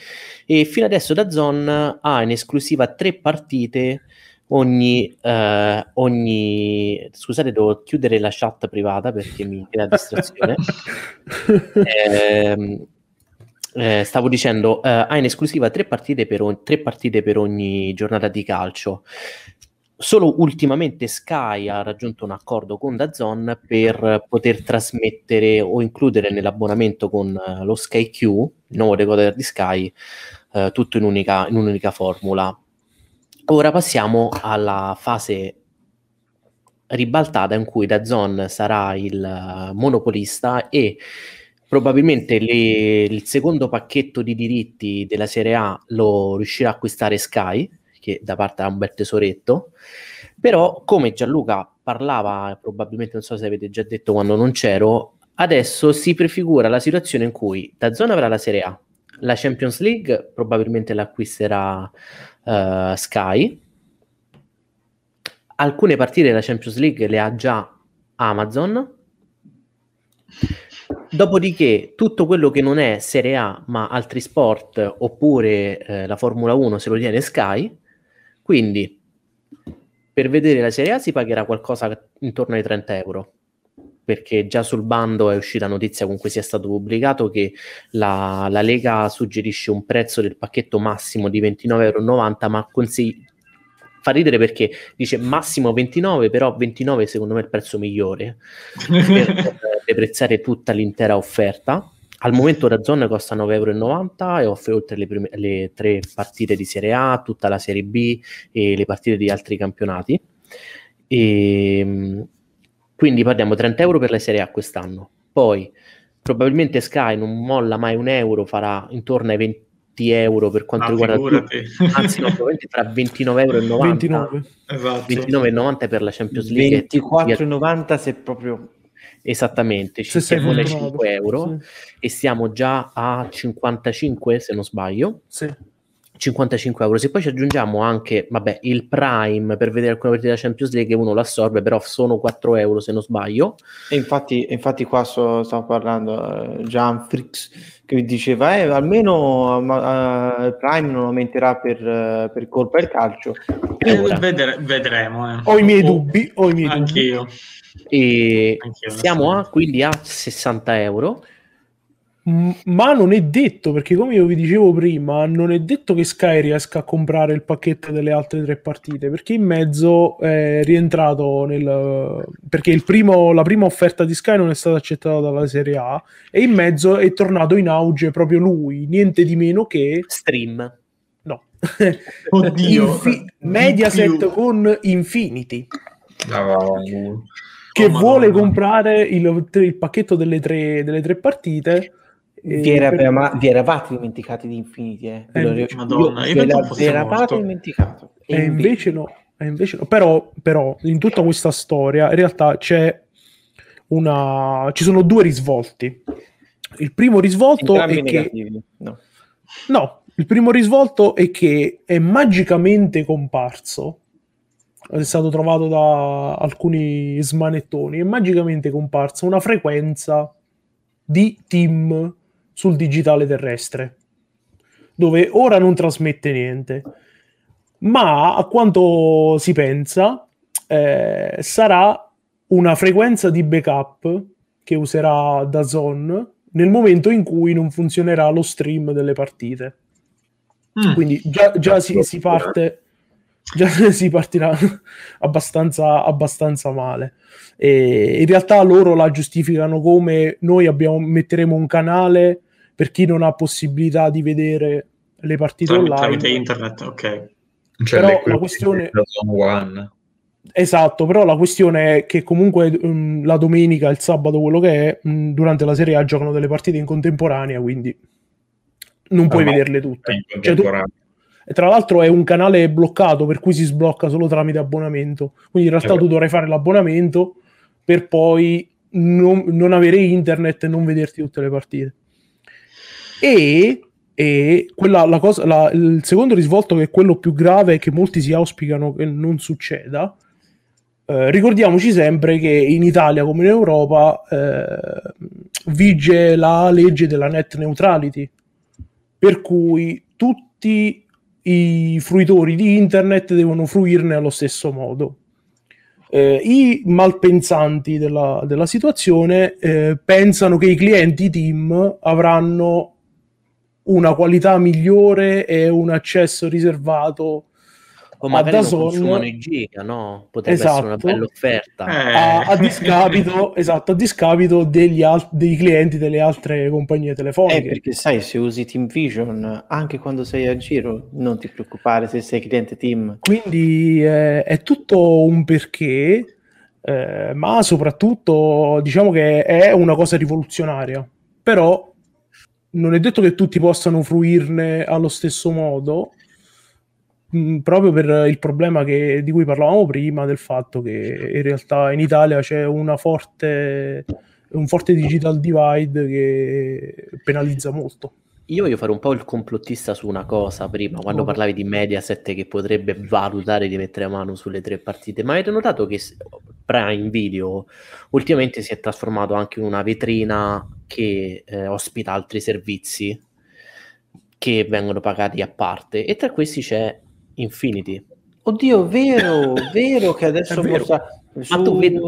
e fino adesso DAZN ha in esclusiva tre partite ogni, eh, ogni... Scusate, devo chiudere la chat privata perché mi crea distrazione. Ehm, eh, stavo dicendo, eh, ha in esclusiva tre partite, per ogni, tre partite per ogni giornata di calcio. Solo ultimamente Sky ha raggiunto un accordo con DAZN per poter trasmettere o includere nell'abbonamento con eh, lo Sky Q, il nuovo decoder di Sky, eh, tutto in, unica, in un'unica formula. Ora passiamo alla fase ribaltata in cui DAZN sarà il eh, monopolista e probabilmente le- il secondo pacchetto di diritti della Serie A lo riuscirà a acquistare Sky, che da parte da un bel tesoretto, però come Gianluca parlava, probabilmente non so se avete già detto quando non c'ero, adesso si prefigura la situazione in cui DAZN avrà la Serie A, la Champions League probabilmente l'acquisterà eh, Sky, alcune partite della Champions League le ha già Amazon. Dopodiché tutto quello che non è Serie A ma altri sport oppure eh, la Formula 1 se lo tiene Sky. Quindi per vedere la Serie A si pagherà qualcosa intorno ai 30 euro perché già sul bando è uscita notizia con cui sia stato pubblicato che la, la Lega suggerisce un prezzo del pacchetto massimo di 29,90 euro ma consigli fa ridere perché dice massimo 29 però 29 secondo me è il prezzo migliore per deprezzare tutta l'intera offerta al momento da zona costa 9,90 euro e offre oltre le, prime- le tre partite di Serie A, tutta la Serie B e le partite di altri campionati. E, mh, quindi parliamo 30 euro per la Serie A quest'anno. Poi probabilmente Sky non molla mai un euro, farà intorno ai 20 euro per quanto Ah, riguarda figurati. tutto. Anzi, no, probabilmente tra 29,90 euro 29. Esatto. 29,90 per la Champions League 24,90 se proprio esattamente ci Se sei siamo ai fortunato. 5 euro Sì. e siamo già a 55 se non sbaglio Sì. 55 euro. Se poi ci aggiungiamo anche, vabbè, il Prime per vedere alcune partite della Champions League, uno lo assorbe, però sono 4 euro se non sbaglio. E infatti, infatti qua sto, stavo parlando uh, Gian Frix che diceva eh, almeno uh, Prime non aumenterà per, uh, per colpa del calcio. Eh, vedere, vedremo. Eh. Ho i miei dubbi, ho i miei Anch'io. dubbi. E Anch'io, siamo a, quindi a 60 euro ma non è detto perché come io vi dicevo prima non è detto che Sky riesca a comprare il pacchetto delle altre tre partite perché in mezzo è rientrato nel perché il primo, la prima offerta di Sky non è stata accettata dalla Serie A e in mezzo è tornato in auge proprio lui niente di meno che Stream. No. Oddio. Infi- Mediaset con Infinity. Oh, che Oh, vuole comprare il, il pacchetto delle tre, delle tre partite Vi, era- ma vi eravate dimenticati di Infinity, eh? Eh, Io- Madonna, io ve la- fosse vi eravate dimenticato. E invece no, e invece no. Però, però in tutta questa storia in realtà c'è una ci sono due risvolti. Il primo risvolto Entrambi è che negativi. No. no, il primo risvolto è che è magicamente comparso. È stato trovato da alcuni smanettoni. È magicamente comparsa una frequenza di team sul digitale terrestre, dove ora non trasmette niente, ma a quanto si pensa eh, sarà una frequenza di backup che userà DAZN nel momento in cui non funzionerà lo stream delle partite. Mm. Quindi già, già si, si parte già si partirà abbastanza, abbastanza male. E in realtà loro la giustificano come noi abbiamo, metteremo un canale per chi non ha possibilità di vedere le partite Tramite, online. tramite internet, ok. Cioè, Però la questione-. Esatto, però la questione è che comunque mm, la domenica, il sabato, quello che è, mm, durante la Serie A giocano delle partite in contemporanea, quindi non puoi Ah, ma- vederle tutte. in Cioè, tu- contemporanea. E tra l'altro è un canale bloccato, per cui si sblocca solo tramite abbonamento. Quindi in realtà Eh tu dovrai fare l'abbonamento per poi non, non avere internet e non vederti tutte le partite. E, e quella, la cosa, la- il secondo risvolto, che è quello più grave, che molti si auspicano che non succeda. eh, ricordiamoci sempre che in Italia come in Europa eh, vige la legge della net neutrality, per cui tutti i fruitori di internet devono fruirne allo stesso modo. Eh, I malpensanti della, della situazione eh, pensano che i clienti team avranno una qualità migliore e un accesso riservato o magari non DAZN consumano i giga, no? Potrebbe Esatto. essere una bella offerta. Eh, a, a discapito, esatto, a discapito degli al- dei clienti delle altre compagnie Eh, telefoniche. perché sai, se usi Team Vision, anche quando sei a giro, non ti preoccupare se sei cliente Team. Quindi eh, è tutto un perché, eh, ma soprattutto diciamo che è una cosa rivoluzionaria. Però non è detto che tutti possano fruirne allo stesso modo, mh, proprio per il problema che- di cui parlavamo prima, del fatto che in realtà in Italia c'è una forte, un forte digital divide che penalizza molto. Io voglio fare un po' il complottista su una cosa prima, quando Oh. parlavi di Mediaset che potrebbe valutare di mettere mano sulle tre partite, ma avete notato che Prime Video ultimamente si è trasformato anche in una vetrina che eh, ospita altri servizi che vengono pagati a parte e tra questi c'è Infinity. Oddio, vero, vero che adesso vero. possa... Ma tu, vedi-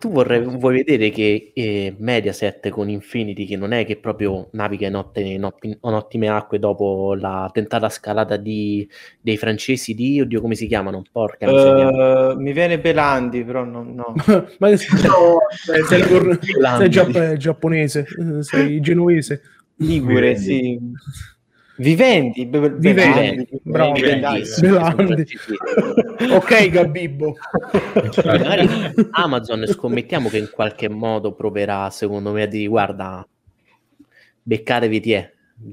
tu vorrei- vuoi vedere che eh, Mediaset con Infinity, che non è che proprio naviga in, otte- in otti- in ottime acque dopo la tentata scalata di- dei francesi di, oddio come si chiamano? Porca miseria. Eh, mi viene Belandi, però no, no. Ma sei, sei, cor- Grandi. sei giap- giapponese, sei genovese. Ligure, sì. Vivendi, be- be- Vivendi, Belandi, bravo. Vivendi, Vivendi. Ok, Gabibbo. Magari Amazon scommettiamo che in qualche modo proverà, secondo me, a dire guarda, beccatevi ti è.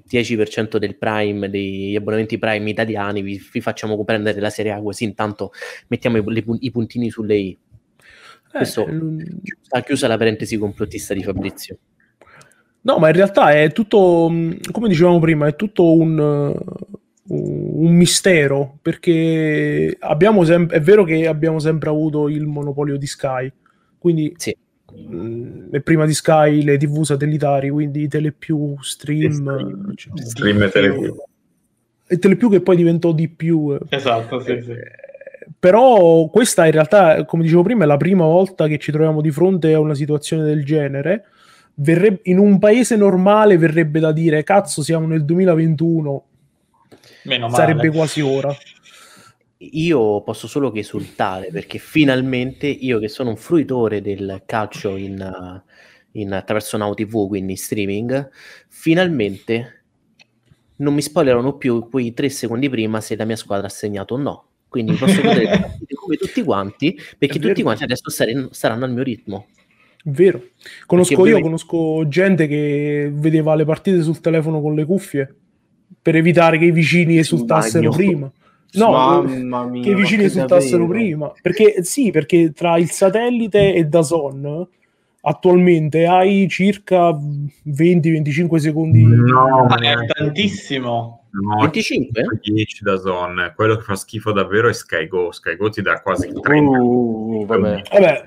10% del Prime, degli abbonamenti Prime italiani, vi, vi facciamo prendere la Serie A così intanto mettiamo i, i puntini sulle i. Questo- Eh, l- Sta chiusa la parentesi complottista di Fabrizio. No, ma in realtà è tutto, mh, come dicevamo prima, è tutto un, uh, un mistero perché abbiamo sem- è vero che abbiamo sempre avuto il monopolio di Sky, quindi Sì. mh, e prima di Sky le TV satellitari, quindi Telepiù, Stream, cioè, Stream e Telepiù. e Telepiù che poi diventò di più. eh. Esatto, sì, sì. Però questa in realtà, come dicevo prima, è la prima volta che ci troviamo di fronte a una situazione del genere. Verrebbe- in un paese normale verrebbe da dire, cazzo, siamo nel 2021, Meno male. sarebbe quasi ora. Io posso solo che esultare perché finalmente io che sono un fruitore del calcio in, in- attraverso Now TV, quindi in streaming, finalmente non mi spoilerano più quei tre secondi prima se la mia squadra ha segnato o no. Quindi posso vedere come tutti quanti perché tutti quanti adesso sare- saranno al mio ritmo. Vero. Conosco Perché io, ovviamente- conosco gente che vedeva le partite sul telefono con le cuffie per evitare che i vicini esultassero bagno. prima. No, Mamma mia, che i vicini esultassero davvero? prima. Perché sì, perché tra il satellite e Dazon attualmente hai circa 20-25 secondi. No, ma è tantissimo. no, 25? 10 da zone. Quello che fa schifo davvero è Sky Go. Sky Go ti dà quasi 30. Uh, vabbè. Vabbè,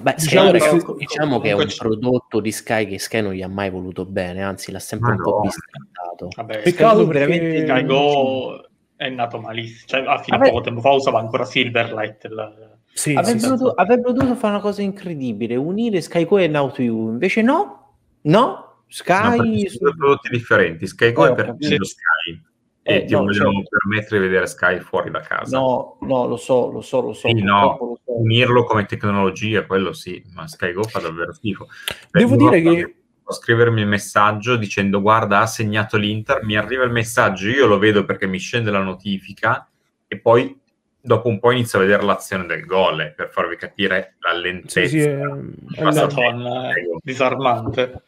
Beh, Diciamo Sky- che- diciamo che è un prodotto di Sky che Sky non gli ha mai voluto bene, anzi l'ha sempre Ma un po' no. bistrattato. Vabbè, Peccato veramente- Sky Go è nato malissimo. Cioè, a Vabbè. poco tempo fa usava ancora Silverlight. il- sì, Avrebbe, sì, sì. dovuto, avrebbero dovuto fare una cosa incredibile, unire Sky Go e Now to You. Invece no, no, No, Sky... perché sono due prodotti differenti. Sky Go Eh, è per lo Sky e Eh, ti no, vogliono certo. permettere di vedere Sky fuori da casa. No, no, lo so, lo so, lo so. Sì, no, lo so. unirlo come tecnologia, quello sì, ma Sky Go fa davvero schifo. Devo dire che scrivermi il messaggio dicendo guarda ha segnato l'Inter, mi arriva il messaggio, io lo vedo perché mi scende la notifica e poi dopo un po' inizio a vedere l'azione del gol eh, per farvi capire la lentezza. sì, sì, è- è la- Madonna, è disarmante.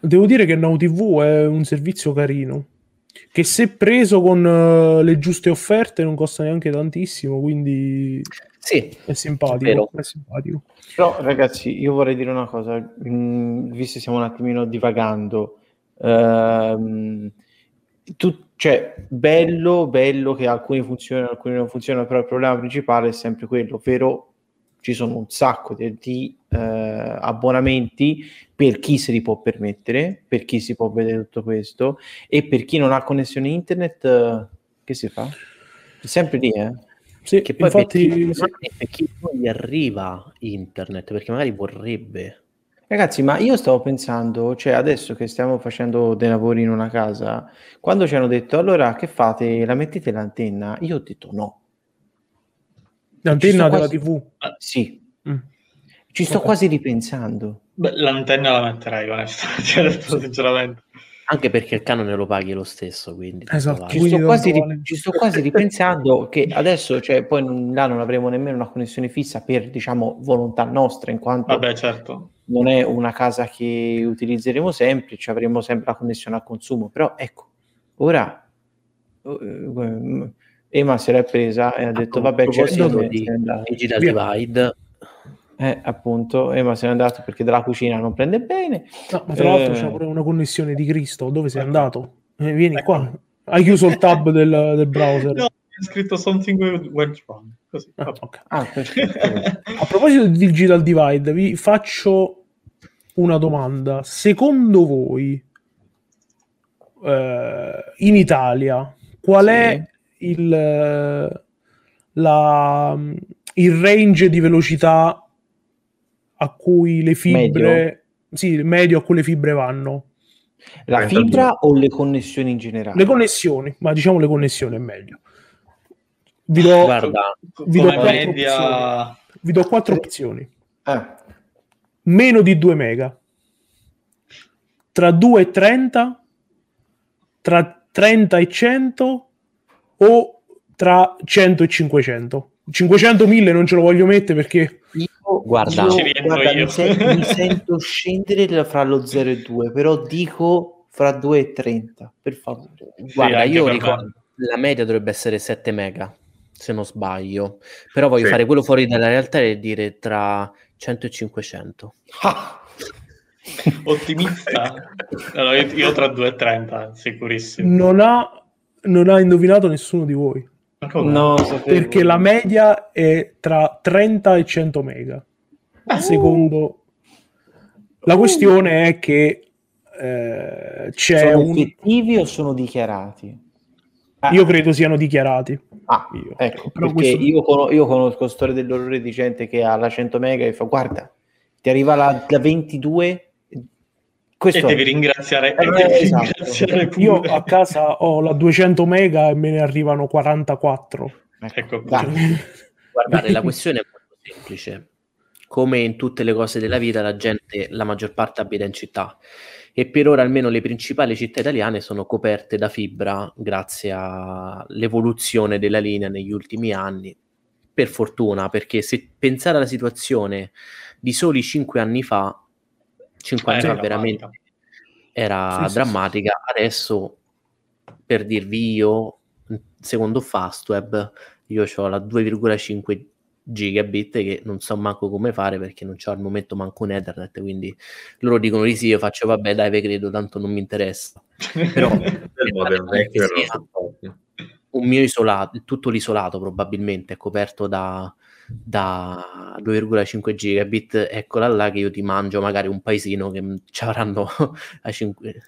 Devo dire che Now TV è un servizio carino. Che se preso con eh, le giuste offerte non costa neanche tantissimo, quindi Sì, è simpatico. È simpatico. Però ragazzi, io vorrei dire una cosa, mm, visto che stiamo un attimino divagando, ehm, tu- cioè, bello, bello che alcuni funzionano, alcuni non funzionano, però il problema principale è sempre quello, ovvero ci sono un sacco di, di, eh, abbonamenti per chi se li può permettere, per chi si può vedere tutto questo e per chi non ha connessione internet, eh, che si fa? È sempre lì, eh? Sì, che poi infatti, per, chi, per chi gli arriva internet, perché magari vorrebbe. Ragazzi, ma io stavo pensando, cioè adesso che stiamo facendo dei lavori in una casa, quando ci hanno detto allora che fate? La mettete l'antenna? Io ho detto no. L'antenna della quasi- TV. Sì, Mm. ci sto Ok. quasi ripensando. Beh, l'antenna la metterei, onestamente, cioè, sinceramente. Anche perché il canone lo paghi lo stesso, quindi Esatto. Ci Quindi sto, quasi, ri- ci sto quasi ripensando che adesso, cioè, poi non- là non avremo nemmeno una connessione fissa per, diciamo, volontà nostra, in quanto Vabbè, certo. non è una casa che utilizzeremo sempre, ci avremo sempre la connessione al consumo, però ecco, ora eh, Ema se l'è presa e ha detto vabbè, a c'è se di. Digital. Divide, Eh, appunto, Ema se n'è andato perché dalla cucina non prende bene. No, ma tra l'altro Eh. c'è pure una connessione di Cristo. Dove sei Ecco. andato? Eh, vieni Ecco. qua. Hai chiuso il tab del, del browser. No, è scritto something went wrong. Così. Ah, vabbè. ok. Ah, perfetto. A proposito di Digital Divide, vi faccio una domanda. Secondo voi, eh, in Italia, qual Sì. è il, eh, la- il range di velocità a cui le fibre, sì, il medio a cui le fibre vanno? La 32. fibra o le connessioni in generale? Le connessioni, ma diciamo le connessioni è meglio. Vi do, guarda, vi do quattro media... vi do quattro opzioni. Eh, meno di 2 mega tra 2 e 30 tra 30 e 100 o tra 100 e 500 500 1000 non ce lo voglio mettere perché io, Guarda. io- guarda, io. Mi, sen- mi sento scendere fra lo 0 e 2, però dico fra 2 e 30, per favore. guarda anche io ricordo me. la media dovrebbe essere 7 mega, se non sbaglio. Però voglio Sì. fare quello fuori dalla realtà e dire tra 100 e 500. Ah, Ottimista? Allora, io, io tra 2 e 30, sicurissimo. non ha non ha indovinato nessuno di voi. No. Perché la media è tra 30 e 100 mega. Secondo la questione è che eh, c'è sono un effettivi o sono dichiarati? Ah, io credo siano dichiarati. ah, io. ecco, Però perché questo- io, con- io conosco storie dell'orrore di gente che ha la 100 mega e fa guarda, ti arriva la, la 22 E questo devi è. ringraziare, Eh, e devi esatto. ringraziare pure. Io a casa ho la 200 mega e me ne arrivano 44. Ecco, Dai. Guardate, la questione è molto semplice. Come in tutte le cose della vita, la gente, la maggior parte abita in città e per ora almeno le principali città italiane sono coperte da fibra grazie all'evoluzione della linea negli ultimi anni. Per fortuna, perché se pensare alla situazione di soli 5 anni fa, 5 anni Era fa veramente drammatica. era Sì, sì, sì. drammatica. Adesso, per dirvi io, secondo Fastweb, io ho la 2,5 gigabit che non so manco come fare perché non c'ho al momento manco un Ethernet, quindi loro dicono di sì, io faccio vabbè dai, ve credo, tanto non mi interessa. Però un mio isolato, tutto l'isolato probabilmente è coperto da, da 2,5 gigabit, eccola là che io ti mangio magari un paesino che ci avranno a 5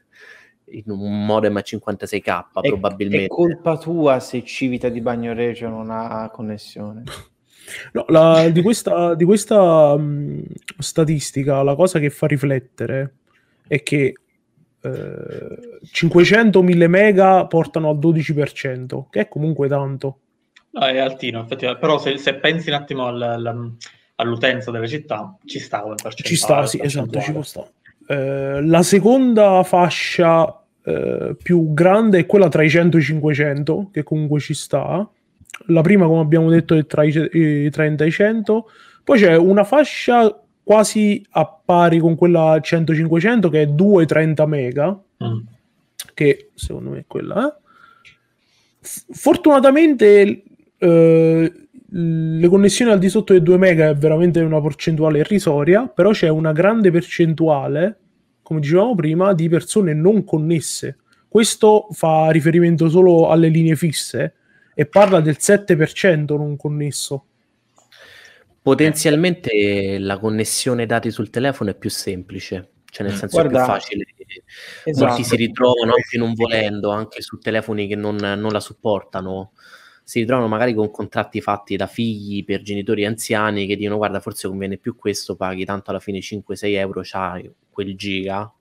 in un modem a 56k È, è probabilmente. colpa tua se Civita di Bagnoregio non ha connessione. No, la- di questa, di questa mh, statistica, la cosa che fa riflettere è che eh, 500 1000 mega portano al 12%, che è comunque tanto. No, è altino, effettivamente. Però se, se pensi un attimo al- al- all'utenza delle città, ci sta come percentuale. Ci sta, sì, esatto, ci può stare. Eh, la seconda fascia eh, più grande è quella tra i 100 e i 500, che comunque ci sta. La prima, come abbiamo detto, è tra i, i 30 e i 100. Poi c'è una fascia quasi a pari con quella 100-500 che è 2,30 mega, Mm. che secondo me è quella. eh. Fortunatamente eh, le connessioni al di sotto dei 2 mega è veramente una percentuale irrisoria, però c'è una grande percentuale, come dicevamo prima, di persone non connesse. Questo fa riferimento solo alle linee fisse e parla del 7% non connesso. Potenzialmente la connessione dati sul telefono è più semplice, cioè nel senso è Guarda, più facile. Esatto. Molti si ritrovano anche non volendo, anche su telefoni che non, non la supportano. Si ritrovano magari con contratti fatti da figli per genitori anziani che dicono: Guarda, forse conviene più questo, paghi tanto alla fine 5-6 euro, c'hai quel giga.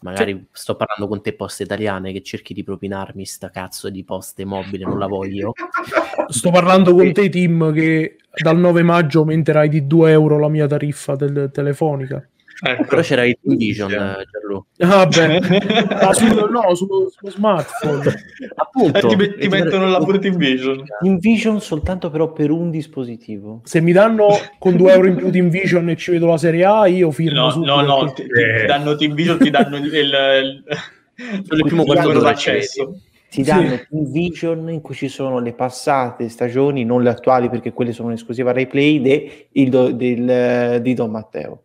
Magari sto parlando con te, poste italiane, che cerchi di propinarmi sta cazzo di poste mobile, non la voglio. Sto parlando con te, Tim, che dal 9 maggio aumenterai di 2 euro la mia tariffa del telefonica. Ecco. Però c'era il Vision, Sì. eh, Gianlu. Ah, beh. Ah, sullo- no, sullo, sullo smartphone. Appunto, Eh, ti, met- ti mettono la pure in vision. In Vision soltanto però per un dispositivo. Se mi danno con 2 euro in più di Invision e ci vedo la serie A, io firmo No, subito. no, no, ti, ti- ti danno in vision, ti danno il, il, il, Sono il primo d'ora d'accesso. Ti Sì. danno un Vision in cui ci sono le passate stagioni, non le attuali perché quelle sono un'esclusiva Rai Play, de- il do- del- di Don Matteo.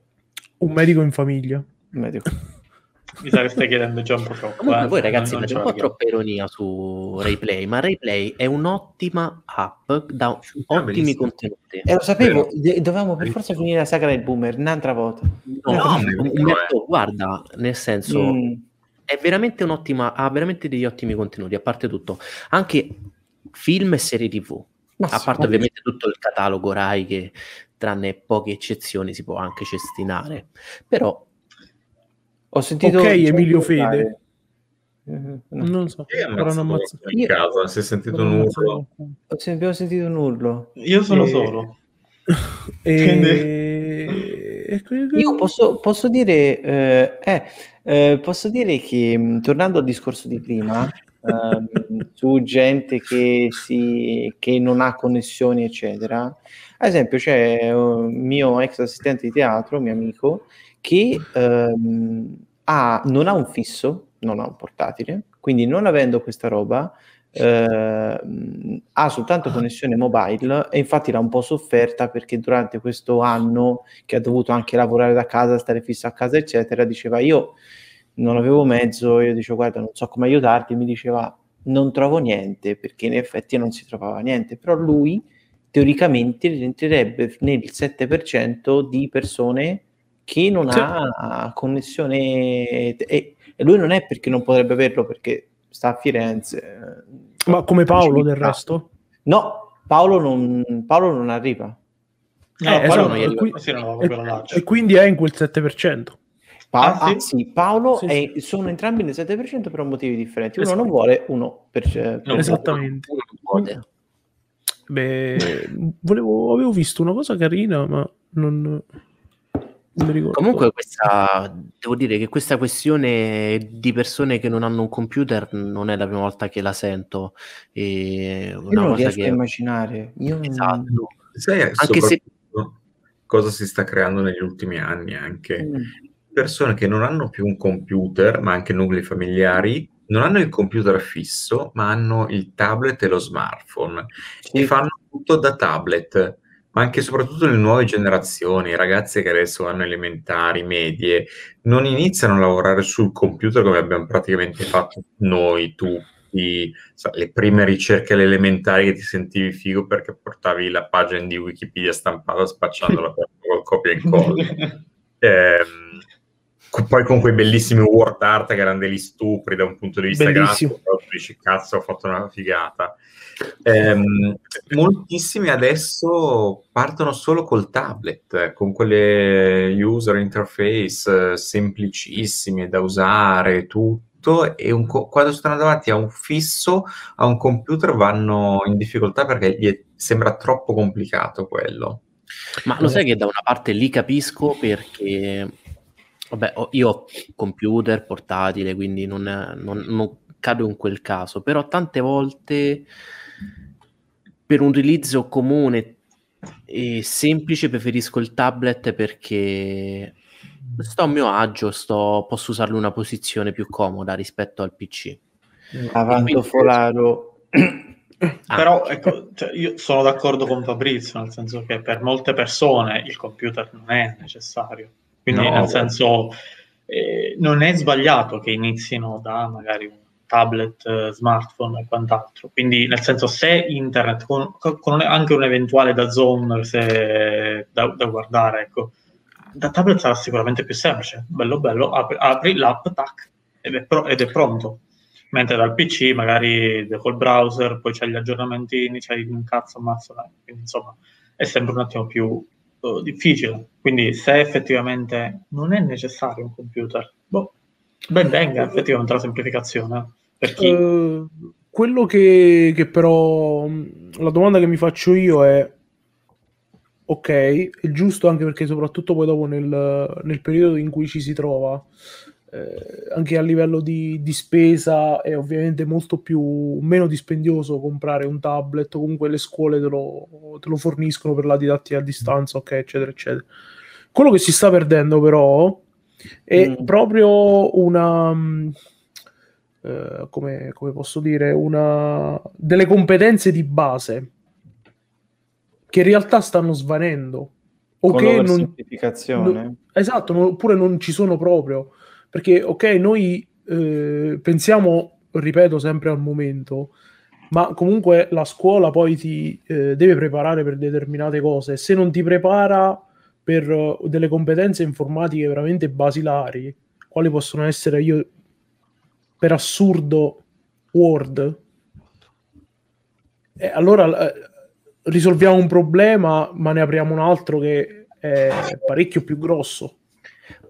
Un medico in famiglia. Medico. Mi sa che stai chiedendo già un po' troppo. Comunque eh. voi ragazzi Non- un po' troppa ironia su RayPlay, ma RayPlay è un'ottima app da ottimi bellissimo. contenuti. E lo sapevo, Vero. de- dovevamo per forza finire la saga del boomer un'altra volta. No, No, un- eh. Guarda, nel senso, Mm. è veramente un'ottima, ha veramente degli ottimi contenuti, a parte tutto, anche film e serie TV, Ma a parte ovviamente tutto il catalogo Rai che tranne poche eccezioni si può anche cestinare, però Ho sentito Ok, Emilio. Fede. Mhm, no. Non so. Avranno ammazzato ammazzato. in Io- casa? Si è sentito un urlo? Abbiamo sentito un urlo. Io sono Eh, solo. E... e que- Io posso, posso dire, eh, eh, eh, posso dire che mh, tornando al discorso di prima, ehm, su gente che, si, che non ha connessioni, eccetera, ad esempio c'è un mio ex assistente di teatro, mio amico, che ehm, ha- non ha un fisso, non ha un portatile, quindi non avendo questa roba, ehm, ha soltanto connessione mobile e infatti l'ha un po' sofferta perché durante questo anno che ha dovuto anche lavorare da casa, stare fisso a casa, eccetera, diceva io non avevo mezzo, io dicevo guarda non so come aiutarti, mi diceva non trovo niente, perché in effetti non si trovava niente, però lui teoricamente rientrerebbe nel 7% di persone che non sì. ha connessione e, e, lui non è perché non potrebbe averlo perché sta a Firenze. Ma come Paolo del resto? No, Paolo non, Paolo non arriva. No, eh, esatto, e, qui, e, e, quindi è in quel 7%. Pa- ah, sì? Ah, sì. Paolo sì, è, sono entrambi nel 7% per motivi differenti. Uno esatto. non vuole, uno per, per Esattamente. Uno Beh, volevo, avevo visto una cosa carina, ma non, non mi ricordo. Comunque, questa, devo dire che questa questione di persone che non hanno un computer non è la prima volta che la sento. E una Io non cosa riesco che... a immaginare. Io esatto. Sai, anche se cosa si sta creando negli ultimi anni anche. Mm. Persone che non hanno più un computer, ma anche nuclei familiari, non hanno il computer fisso, ma hanno il tablet e lo smartphone sì. e fanno tutto da tablet. Ma anche e soprattutto le nuove generazioni, i ragazzi che adesso hanno elementari, medie, non iniziano a lavorare sul computer come abbiamo praticamente fatto noi, tutti, le prime ricerche alle elementari che ti sentivi figo perché portavi la pagina di Wikipedia stampata spacciandola per copia e incolla. eh, poi con quei bellissimi word art che erano degli stupri da un punto di vista Bellissimo. grafico, dici cazzo ho fatto una figata. Ehm, moltissimi adesso partono solo col tablet, con quelle user interface eh, semplicissime da usare, tutto, e un co- quando stanno davanti a un fisso, a un computer, vanno in difficoltà perché gli è- sembra troppo complicato quello. Ma lo sai che da una parte li capisco perché Vabbè, io ho computer portatile, quindi non, non, non cado in quel caso, però tante volte per un utilizzo comune e semplice preferisco il tablet perché sto a mio agio, sto, posso usarlo in una posizione più comoda rispetto al PC. Avanto Folaro. Ah. Però ecco, cioè, io sono d'accordo con Fabrizio, nel senso che per molte persone il computer non è necessario. Quindi no, nel senso eh, non è sbagliato che inizino da magari un tablet, eh, smartphone e quant'altro. Quindi nel senso se internet con, con anche un eventuale da zone se, da, da, guardare, ecco, da tablet sarà sicuramente più semplice. Bello bello, apri, apri l'app, tac, ed è, pro, ed è pronto mentre dal PC magari col browser, poi c'hai gli aggiornamenti, c'hai un cazzo ammazzo, quindi insomma è sempre un attimo più difficile. Quindi se effettivamente non è necessario un computer, boh, ben venga effettivamente la semplificazione. Per chi... Uh, quello che, che però la domanda che mi faccio io è ok, è giusto anche perché soprattutto poi dopo nel, nel periodo in cui ci si trova eh, anche a livello di, di, spesa è ovviamente molto più meno dispendioso comprare un tablet o comunque le scuole te lo, te lo forniscono per la didattica a distanza ok eccetera eccetera. Quello che si sta perdendo però è mm. proprio una eh, come, come posso dire una delle competenze di base che in realtà stanno svanendo o che non, non, esatto non, oppure non ci sono proprio perché, ok, noi eh, pensiamo, ripeto, sempre al momento, ma comunque la scuola poi ti eh, deve preparare per determinate cose. Se non ti prepara per uh, delle competenze informatiche veramente basilari, quali possono essere io per assurdo Word, eh, allora eh, risolviamo un problema, ma ne apriamo un altro che è parecchio più grosso.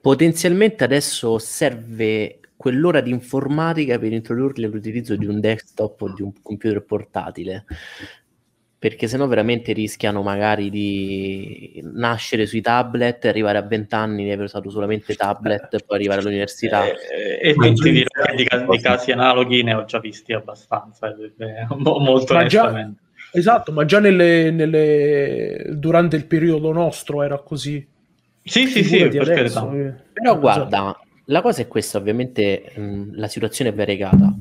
Potenzialmente adesso serve quell'ora di informatica per introdurli all'utilizzo di un desktop o di un computer portatile perché sennò veramente rischiano magari di nascere sui tablet, arrivare a 20 anni di aver usato solamente tablet, e poi arrivare all'università. Eh, e ti dirò che di, di, casi analoghi ne ho già visti abbastanza, eh, molto ma onestamente. Già, esatto, ma già nelle, nelle, durante il periodo nostro era così. Sì, sì, sì, per adesso, eh. Però guarda, la cosa è questa, ovviamente mh, la situazione è variegata.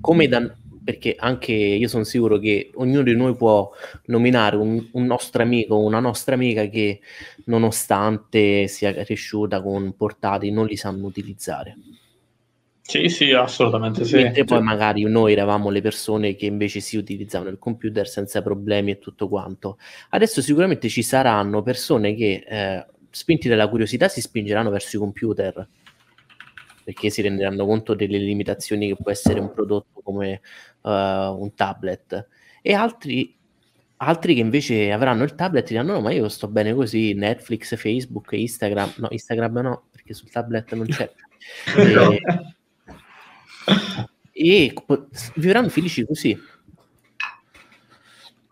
Come da, perché anche io sono sicuro che ognuno di noi può nominare un, un nostro amico o una nostra amica che nonostante sia cresciuta con portati non li sanno utilizzare. Sì, sì, assolutamente sì. Mentre poi magari noi eravamo le persone che invece si utilizzavano il computer senza problemi e tutto quanto. Adesso sicuramente ci saranno persone che, eh, spinti dalla curiosità, si spingeranno verso i computer perché si renderanno conto delle limitazioni che può essere un prodotto come eh, un tablet. E altri, altri che invece avranno il tablet e diranno no ma io sto bene così Netflix, Facebook, Instagram. No Instagram no perché sul tablet non c'è. E, e po- vivranno felici così.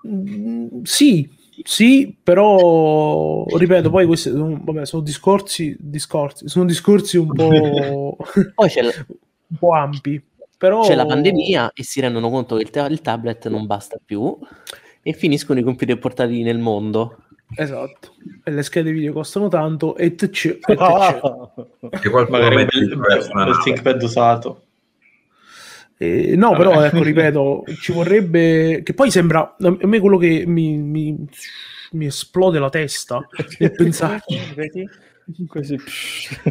Mm, sì, sì, però ripeto, poi questi sono, vabbè, sono discorsi, discorsi, sono discorsi un po', poi c'è, la- un po' ampi. Però c'è la pandemia e si rendono conto che il, ta- il tablet non basta più e finiscono i computer portatili nel mondo Esatto, e le schede video costano tanto e tc, e tc. Che qualcuno mette nave. ThinkPad usato. Eh, no, Vabbè. però ecco, ripeto, ci vorrebbe che poi sembra a me quello che mi, mi, mi esplode la testa nel pensarci. Così.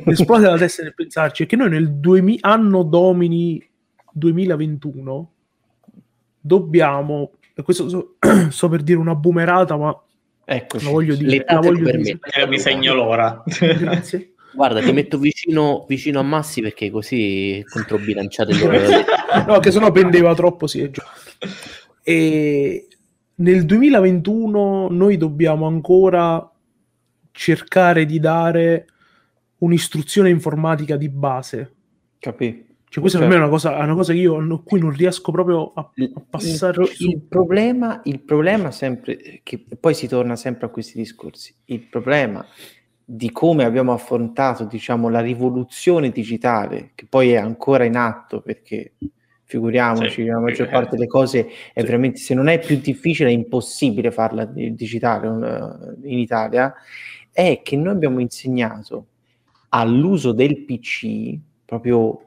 mi esplode la testa nel pensarci è che noi nel 2000 anno domini 2021 dobbiamo e questo so, so per dire una boomerata ma Eccoci. la voglio dire, la voglio dire. Eh, mi segno l'ora. grazie guarda ti metto vicino, vicino a Massi perché così controbilanciate le no che sennò pendeva troppo sì è già. e nel 2021 noi dobbiamo ancora cercare di dare un'istruzione informatica di base Capì? cioè questa Certo. per me è una cosa, è una cosa che io a cui non riesco proprio a, a passarci il- il problema, il problema sempre, che poi si torna sempre a questi discorsi, il problema di come abbiamo affrontato, diciamo, la rivoluzione digitale, che poi è ancora in atto, perché figuriamoci, Sì, la maggior eh, parte delle cose è sì. veramente, se non è più difficile, è impossibile farla di- digitale eh, in Italia, è che noi abbiamo insegnato all'uso del PC, proprio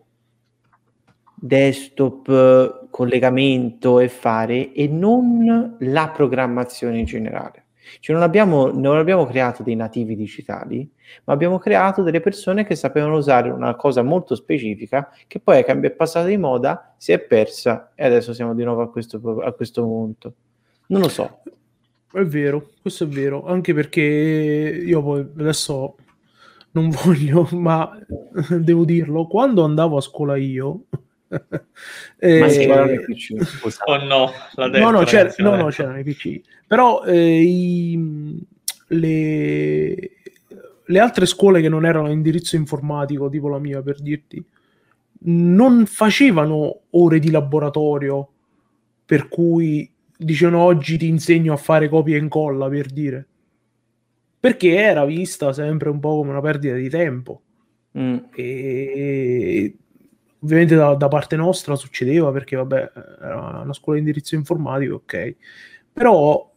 desktop, collegamento e fare, e non la programmazione in generale. Cioè non abbiamo, non abbiamo creato dei nativi digitali, ma abbiamo creato delle persone che sapevano usare una cosa molto specifica che poi è, passata di moda, si è persa e adesso siamo di nuovo a questo, a questo punto. Non lo so. È vero, questo è vero, anche perché io poi adesso non voglio, ma devo dirlo, quando andavo a scuola io... eh, Ma si guarda nel PC. Oh no, l'ha detto, no, no, c'era, no, no, c'erano i PC, però eh, i- le, le altre scuole che non erano a indirizzo informatico, tipo la mia per dirti, non facevano ore di laboratorio per cui dicevano oggi ti insegno a fare copia e incolla per dire perché era vista sempre un po' come una perdita di tempo Mm. e ovviamente da, da parte nostra succedeva perché vabbè era una scuola di indirizzo informatico ok. Però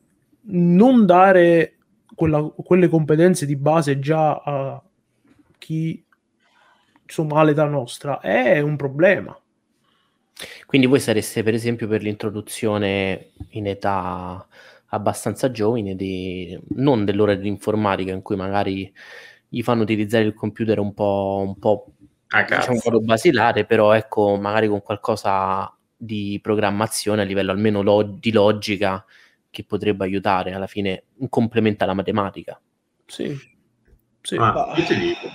non dare quella- quelle competenze di base già a chi insomma ha l'età nostra è un problema. Quindi voi sareste per esempio per l'introduzione in età abbastanza giovane di, non dell'ora di informatica in cui magari gli fanno utilizzare il computer un po', un po' Ah, diciamo cazzo. un modo basilare, però ecco magari con qualcosa di programmazione a livello almeno lo- di logica che potrebbe aiutare alla fine un complemento alla matematica. sì, sì. Ma io ti dico,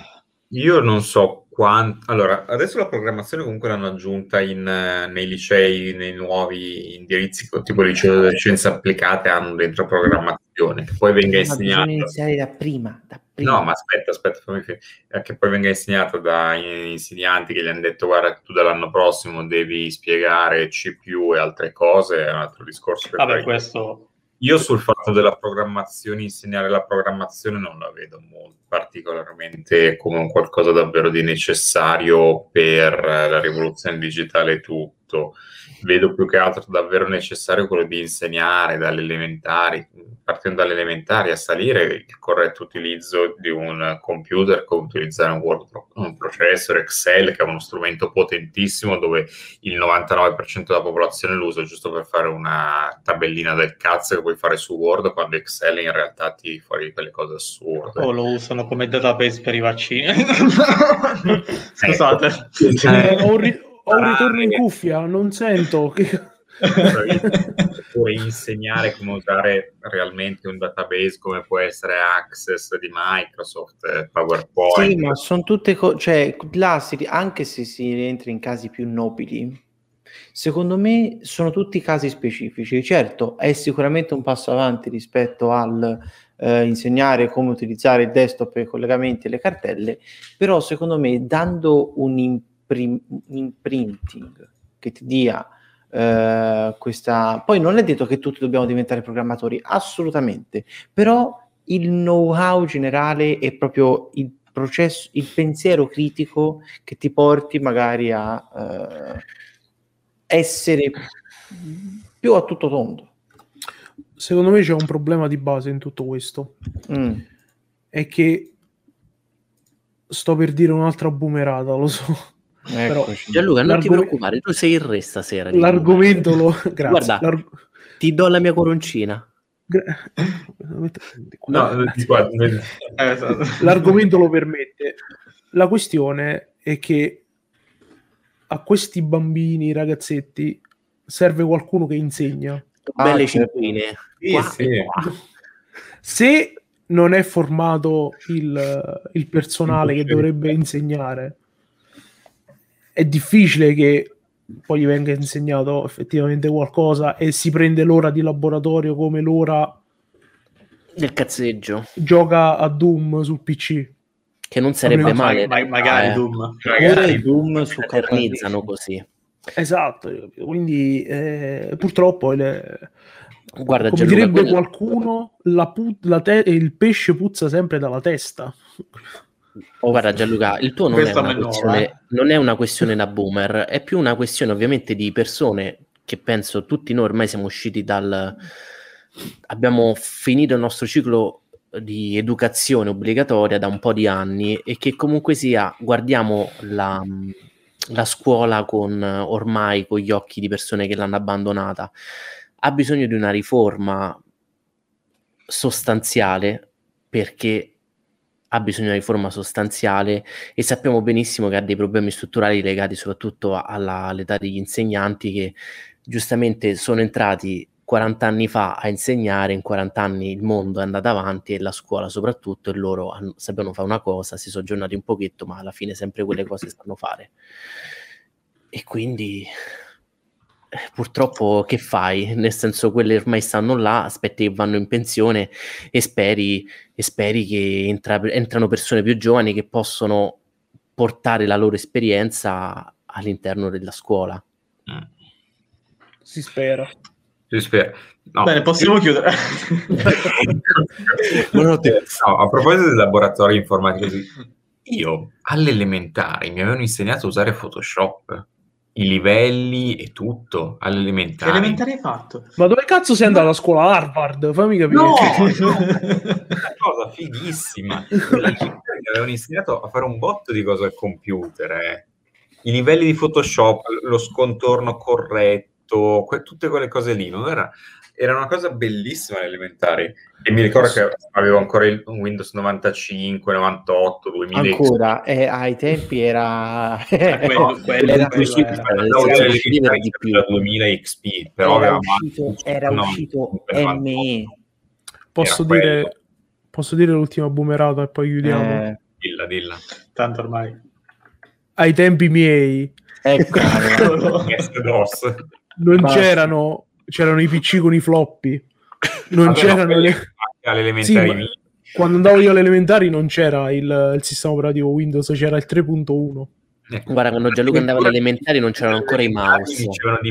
io non so quanto... Allora, adesso la programmazione comunque l'hanno aggiunta in, eh, nei licei, nei nuovi indirizzi, tipo liceo delle scienze applicate hanno dentro programmazione, che poi venga Ma bisogna insegnata... iniziare da prima, da prima. No, ma aspetta, aspetta, fammi finire. Eh, Che poi venga insegnato da insegnanti che gli hanno detto guarda, tu dall'anno prossimo devi spiegare CPU e altre cose, è un altro discorso. che Vabbè, questo... Io sul fatto della programmazione, insegnare la programmazione non la vedo particolarmente come un qualcosa davvero di necessario per la rivoluzione digitale tutto. Tutto, vedo più che altro davvero necessario quello di insegnare dalle elementari, partendo dalle elementari a salire il corretto utilizzo di un computer, come utilizzare un word un processor Excel che è uno strumento potentissimo dove il 99% della popolazione lo usa giusto per fare una tabellina del cazzo che puoi fare su Word quando Excel in realtà ti fuori quelle cose assurde. O lo usano come database per i vaccini. Scusate. Eh, ho, ri- ho un ritorno in cuffia, non sento. Che... Oppure insegnare come usare realmente un database come può essere Access di Microsoft, eh, PowerPoint. Sì, ma sono tutte cose, cioè classiche, anche se si rientra in casi più nobili, secondo me sono tutti casi specifici. Certo, è sicuramente un passo avanti rispetto al eh, insegnare come utilizzare il desktop e i collegamenti e le cartelle, però secondo me dando un, imprim- un imprinting che ti dia eh, questa... Poi non è detto che tutti dobbiamo diventare programmatori, assolutamente, però il know-how generale è proprio il processo, il pensiero critico che ti porti magari a eh, essere più a tutto tondo. Secondo me c'è un problema di base in tutto questo. Mm. È che sto per dire un'altra boomerata, lo so. Però, Gianluca, non ti preoccupare, tu sei il re stasera. L'argomento lo... Grazie. Guarda, L'arg... ti do la mia coroncina. No, L'argomento lo permette. La questione è che a questi bambini, ragazzetti, serve qualcuno che insegna. Belle ah, cittadine. Sì, sì. Se non è formato il, il personale che dovrebbe insegnare, è difficile che poi gli venga insegnato effettivamente qualcosa e si prende l'ora di laboratorio come l'ora del cazzeggio. Gioca a Doom sul PC. Che non sarebbe male. Ma, magari eh. Doom. Magari Doom su organizzano così. Esatto, quindi eh, purtroppo le... Guarda, come Gianluca, direbbe quella... qualcuno, la pu- la te- il pesce puzza sempre dalla testa. Oh, guarda Gianluca, il tuo non è, una questione, eh. non è una questione da boomer, è più una questione ovviamente di persone che penso tutti noi ormai siamo usciti dal... abbiamo finito il nostro ciclo di educazione obbligatoria da un po' di anni e che comunque sia guardiamo la, la scuola con ormai con gli occhi di persone che l'hanno abbandonata. Ha bisogno di una riforma sostanziale perché ha bisogno di riforma sostanziale e sappiamo benissimo che ha dei problemi strutturali legati soprattutto alla, all'età degli insegnanti che giustamente sono entrati 40 anni fa a insegnare, in 40 anni il mondo è andato avanti e la scuola soprattutto e loro hanno, sapevano fare una cosa, si sono aggiornati un pochetto ma alla fine sempre quelle cose stanno fare. E quindi purtroppo che fai? Nel senso, quelle ormai stanno là, aspetti che vanno in pensione e speri, e speri che entra, entrano persone più giovani che possono portare la loro esperienza all'interno della scuola. Mm. Si spera. Si spera. No. Bene, possiamo Io... chiudere. no, a proposito del laboratorio informatico, io alle elementari mi avevano insegnato a usare Photoshop i livelli e tutto all'elementare. Che elementare hai fatto? Ma dove cazzo sei andato a scuola? Harvard? Fammi capire. No, no. una cosa fighissima. mi avevano insegnato a fare un botto di cose al computer. Eh. I livelli di Photoshop, lo scontorno corretto, que- tutte quelle cose lì. Non era era una cosa bellissima alle elementari. E mi ricordo che avevo ancora il Windows 95, 98, 2000. Ancora, e ai tempi era... no, quello, era, quello era, di più. 2000 XP, però era uscito, era no, uscito ME. Posso dire, posso dire l'ultima boomerata e poi chiudiamo? Eh. Dilla, dilla. Tanto ormai. Ai tempi miei. Ecco. non Basta. c'erano c'erano i PC con i floppy, non Vabbè, c'erano le... all'elementare. Sì, quando andavo io alle elementari non c'era il, il sistema operativo Windows, c'era il 3.1. Eh. Guarda, quando Gianluca andava alle elementari non c'erano ancora i mouse.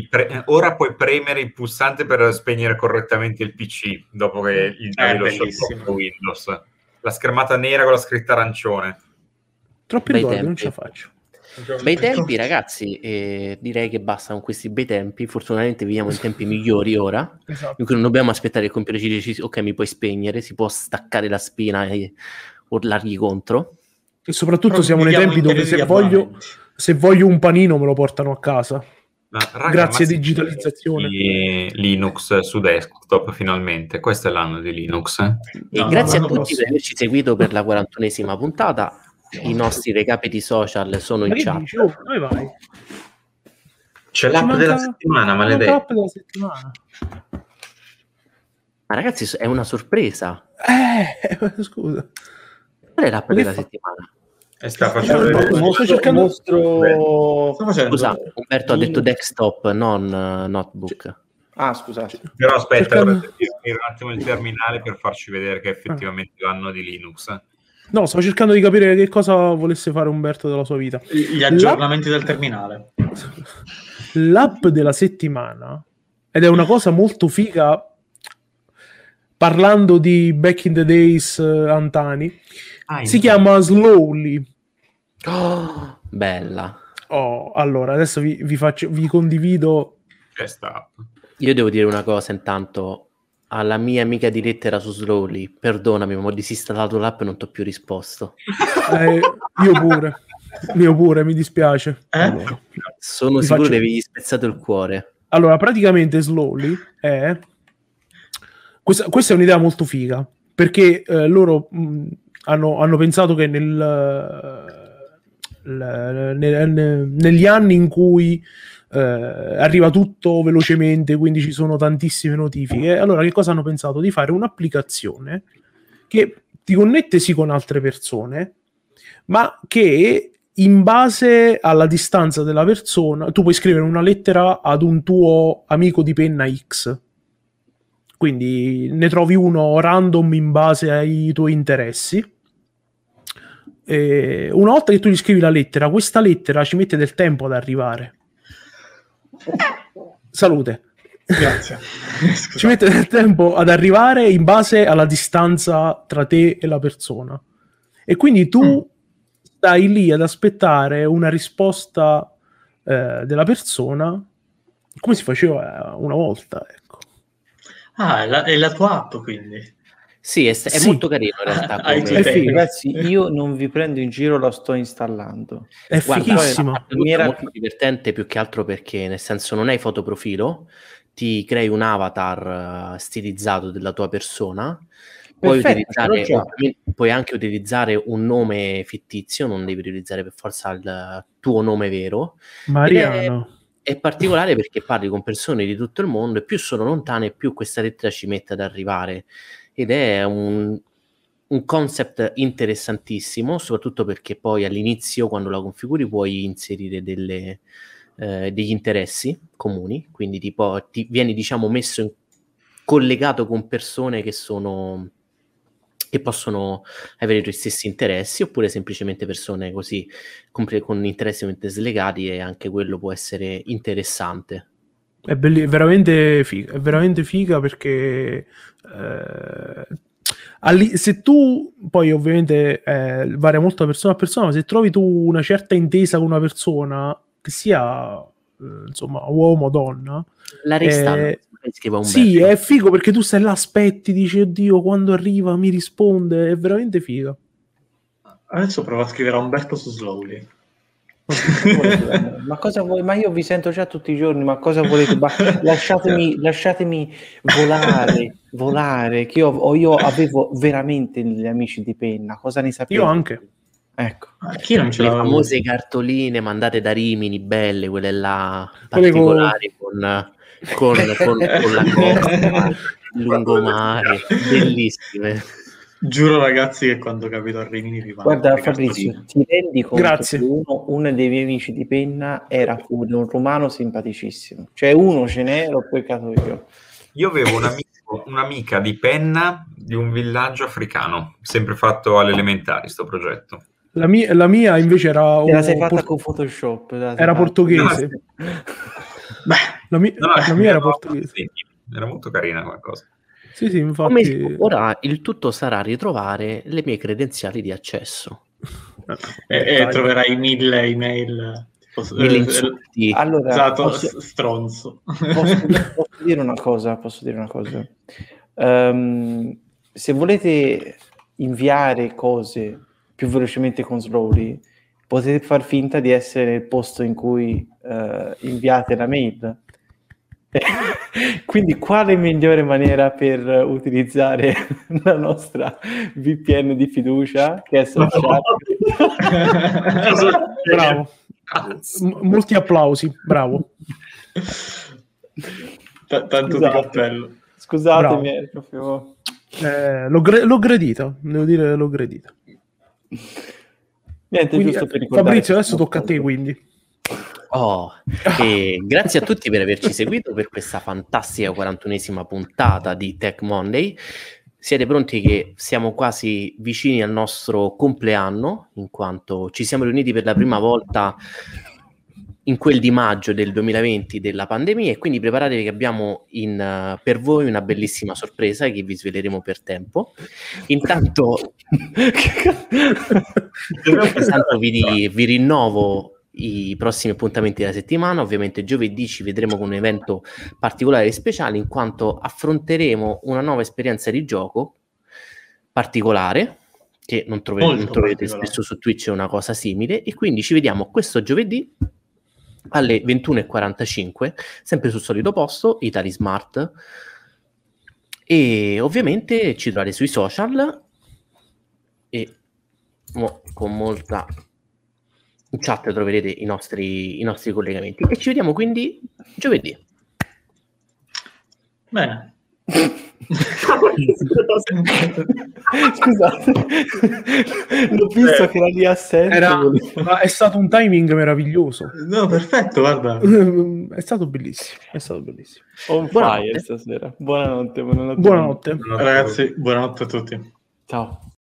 Pre- ora puoi premere il pulsante per spegnere correttamente il PC dopo che il eh, lo Windows. La schermata nera con la scritta arancione. Troppi ricordi, non ce la faccio. Bei tempi, ragazzi, eh, direi che basta con questi bei tempi. Fortunatamente viviamo in tempi migliori ora, Esatto. in cui non dobbiamo aspettare che il computer ci dice ok, mi puoi spegnere, si può staccare la spina e urlargli contro. E soprattutto Però siamo nei tempi dove se voglio, se voglio un panino me lo portano a casa. Ma, raga, Grazie si- digitalizzazione. di Linux su desktop finalmente. Questo è l'anno di Linux. eh. E No, grazie no, a tutti per averci seguito per la 41esima puntata. I nostri recapiti social sono Ma in chat. dici? Oh, dove vai? C'è l'app manca- della settimana, maledetto. l'app della settimana. Ma ragazzi, è una sorpresa. Eh, scusa. Qual è l'app che della fa- settimana? E sta Eh, facendo no, vedere- no, sto cercando- facendo. Scusa, Umberto ha detto desktop, non eh, notebook. Ah, scusate. Però aspetta, Cercando- un attimo il terminale per farci vedere che effettivamente l'anno di Linux. No, stavo cercando di capire che cosa volesse fare Umberto della sua vita. Gli aggiornamenti del terminale. L'app della settimana, ed è una cosa molto figa, parlando di back in the days eh, antani, Ah, si chiama Slowly. Oh, bella. Oh, allora, adesso vi, vi faccio, vi condivido. C'è sta app. Io devo dire una cosa intanto. Alla mia amica di lettera su Slowly, perdonami, ma ho disinstallato l'app e non ti ho più risposto. Eh, io pure, io pure, mi dispiace. Eh? Allora. Sono sicuro faccio- di avergli spezzato il cuore. Allora, praticamente Slowly è... Questa, questa è un'idea molto figa, perché eh, loro mh, hanno, hanno pensato che nel, l- nel- nel- negli anni in cui eh, arriva tutto velocemente, quindi ci sono tantissime notifiche, allora che cosa hanno pensato? Di fare un'applicazione che ti connette sì con altre persone, ma che in base alla distanza della persona, tu puoi scrivere una lettera ad un tuo amico di penna X. Quindi ne trovi uno random in base ai tuoi interessi. E una volta che tu gli scrivi la lettera, questa lettera ci mette del tempo ad arrivare. Salute. Grazie. Ci mette del tempo ad arrivare in base alla distanza tra te e la persona. E quindi tu Mm. stai lì ad aspettare una risposta eh, della persona come si faceva una volta. Ecco. Ah, è la, è la tua app quindi. Sì, è, è Sì. molto carino in realtà. Come- È figo. Ragazzi, io non vi prendo in giro, lo sto installando. È Guarda, fighissimo. è era- molto divertente più che altro perché nel senso non hai fotoprofilo, ti crei un avatar eh, stilizzato della tua persona, puoi, Perfetto, puoi anche utilizzare un nome fittizio, non devi utilizzare per forza il tuo nome vero. Mariano. È particolare perché parli con persone di tutto il mondo e più sono lontane, più questa lettera ci mette ad arrivare. Ed è un, un concept interessantissimo, soprattutto perché poi all'inizio, quando la configuri, puoi inserire delle, eh, degli interessi comuni, quindi tipo, ti vieni diciamo messo in, collegato con persone che sono che possono avere i tuoi stessi interessi oppure semplicemente persone così con interessi slegati e anche quello può essere interessante. È, belli- è veramente figa, è veramente figa perché eh, alli- se tu poi ovviamente eh, varia molto da persona a persona, ma se trovi tu una certa intesa con una persona che sia eh, insomma uomo o donna, La ristallo, Eh, sì, è figo perché tu stai là, aspetti, dici oddio quando arriva mi risponde, è veramente figa. Adesso provo a scrivere a Umberto su Slowly. Ma cosa vuoi? Ma io vi sento già tutti i giorni, ma cosa volete? Ma lasciatemi, lasciatemi volare, volare, che io, ho- io avevo veramente gli amici di penna, cosa ne sapete? Io anche. Ecco. Chi non ce le famose cartoline mandate da Rimini, belle, quelle là particolari con, con, con, con la costa, lungomare, bellissime. Giuro ragazzi che quando capito a Rimini vi mando Guarda Fabrizio, ti rendi conto Grazie. che uno, uno dei miei amici di penna era un, un romano simpaticissimo. Cioè uno ce n'è, l'ho beccato io. Io avevo un amico- un'amica di penna di un villaggio africano, sempre fatto alle elementari sto progetto. La mia, la mia invece era, Te la un sei fatta por- con Photoshop. era fatta. portoghese. Beh, La mia, No, no, la mia era no, portoghese. Era molto carina quella Sì, sì, Come infatti. ora il tutto sarà ritrovare le mie credenziali di accesso. e, e troverai mille email. Mille eh, insulti. Allora, esatto, posso, stronzo. Posso, posso, dire una cosa? Posso dire una cosa? Um, se volete inviare cose più velocemente con Slowly, potete far finta di essere nel posto in cui uh, inviate la mail. Quindi quale migliore maniera per utilizzare la nostra VPN di fiducia che è Social? bravo. M- molti applausi, bravo. T- tanto Scusate. di cappello. Scusatemi, proprio... eh, l'ho, gre- l'ho gradito, devo dire l'ho gradito. Niente, quindi, giusto per Fabrizio, adesso tocca a te quindi. Oh, e grazie a tutti per averci seguito per questa fantastica 41esima puntata di Tech Monday. Siete pronti che siamo quasi vicini al nostro compleanno, in quanto ci siamo riuniti per la prima volta in quel di maggio del 2020 della pandemia e quindi preparatevi che abbiamo in, uh, per voi una bellissima sorpresa che vi sveleremo per tempo. Intanto, intanto vi, vi rinnovo i prossimi appuntamenti della settimana. Ovviamente giovedì ci vedremo con un evento particolare e speciale in quanto affronteremo una nuova esperienza di gioco particolare che non, trove- non troverete spesso su Twitch è una cosa simile. E quindi ci vediamo questo giovedì alle 21.45 sempre sul solito posto Italy Smart. E ovviamente ci trovate sui social e mo, con molta in chat troverete i nostri, i nostri collegamenti. E ci vediamo quindi giovedì. Bene. Scusate, l'ho visto che era lì assente. Era, ma è stato un timing meraviglioso. No, perfetto, guarda. È stato bellissimo. È stato bellissimo. On fire stasera. Buonanotte, buonanotte. Buonanotte. Ragazzi, buonanotte a tutti. Ciao.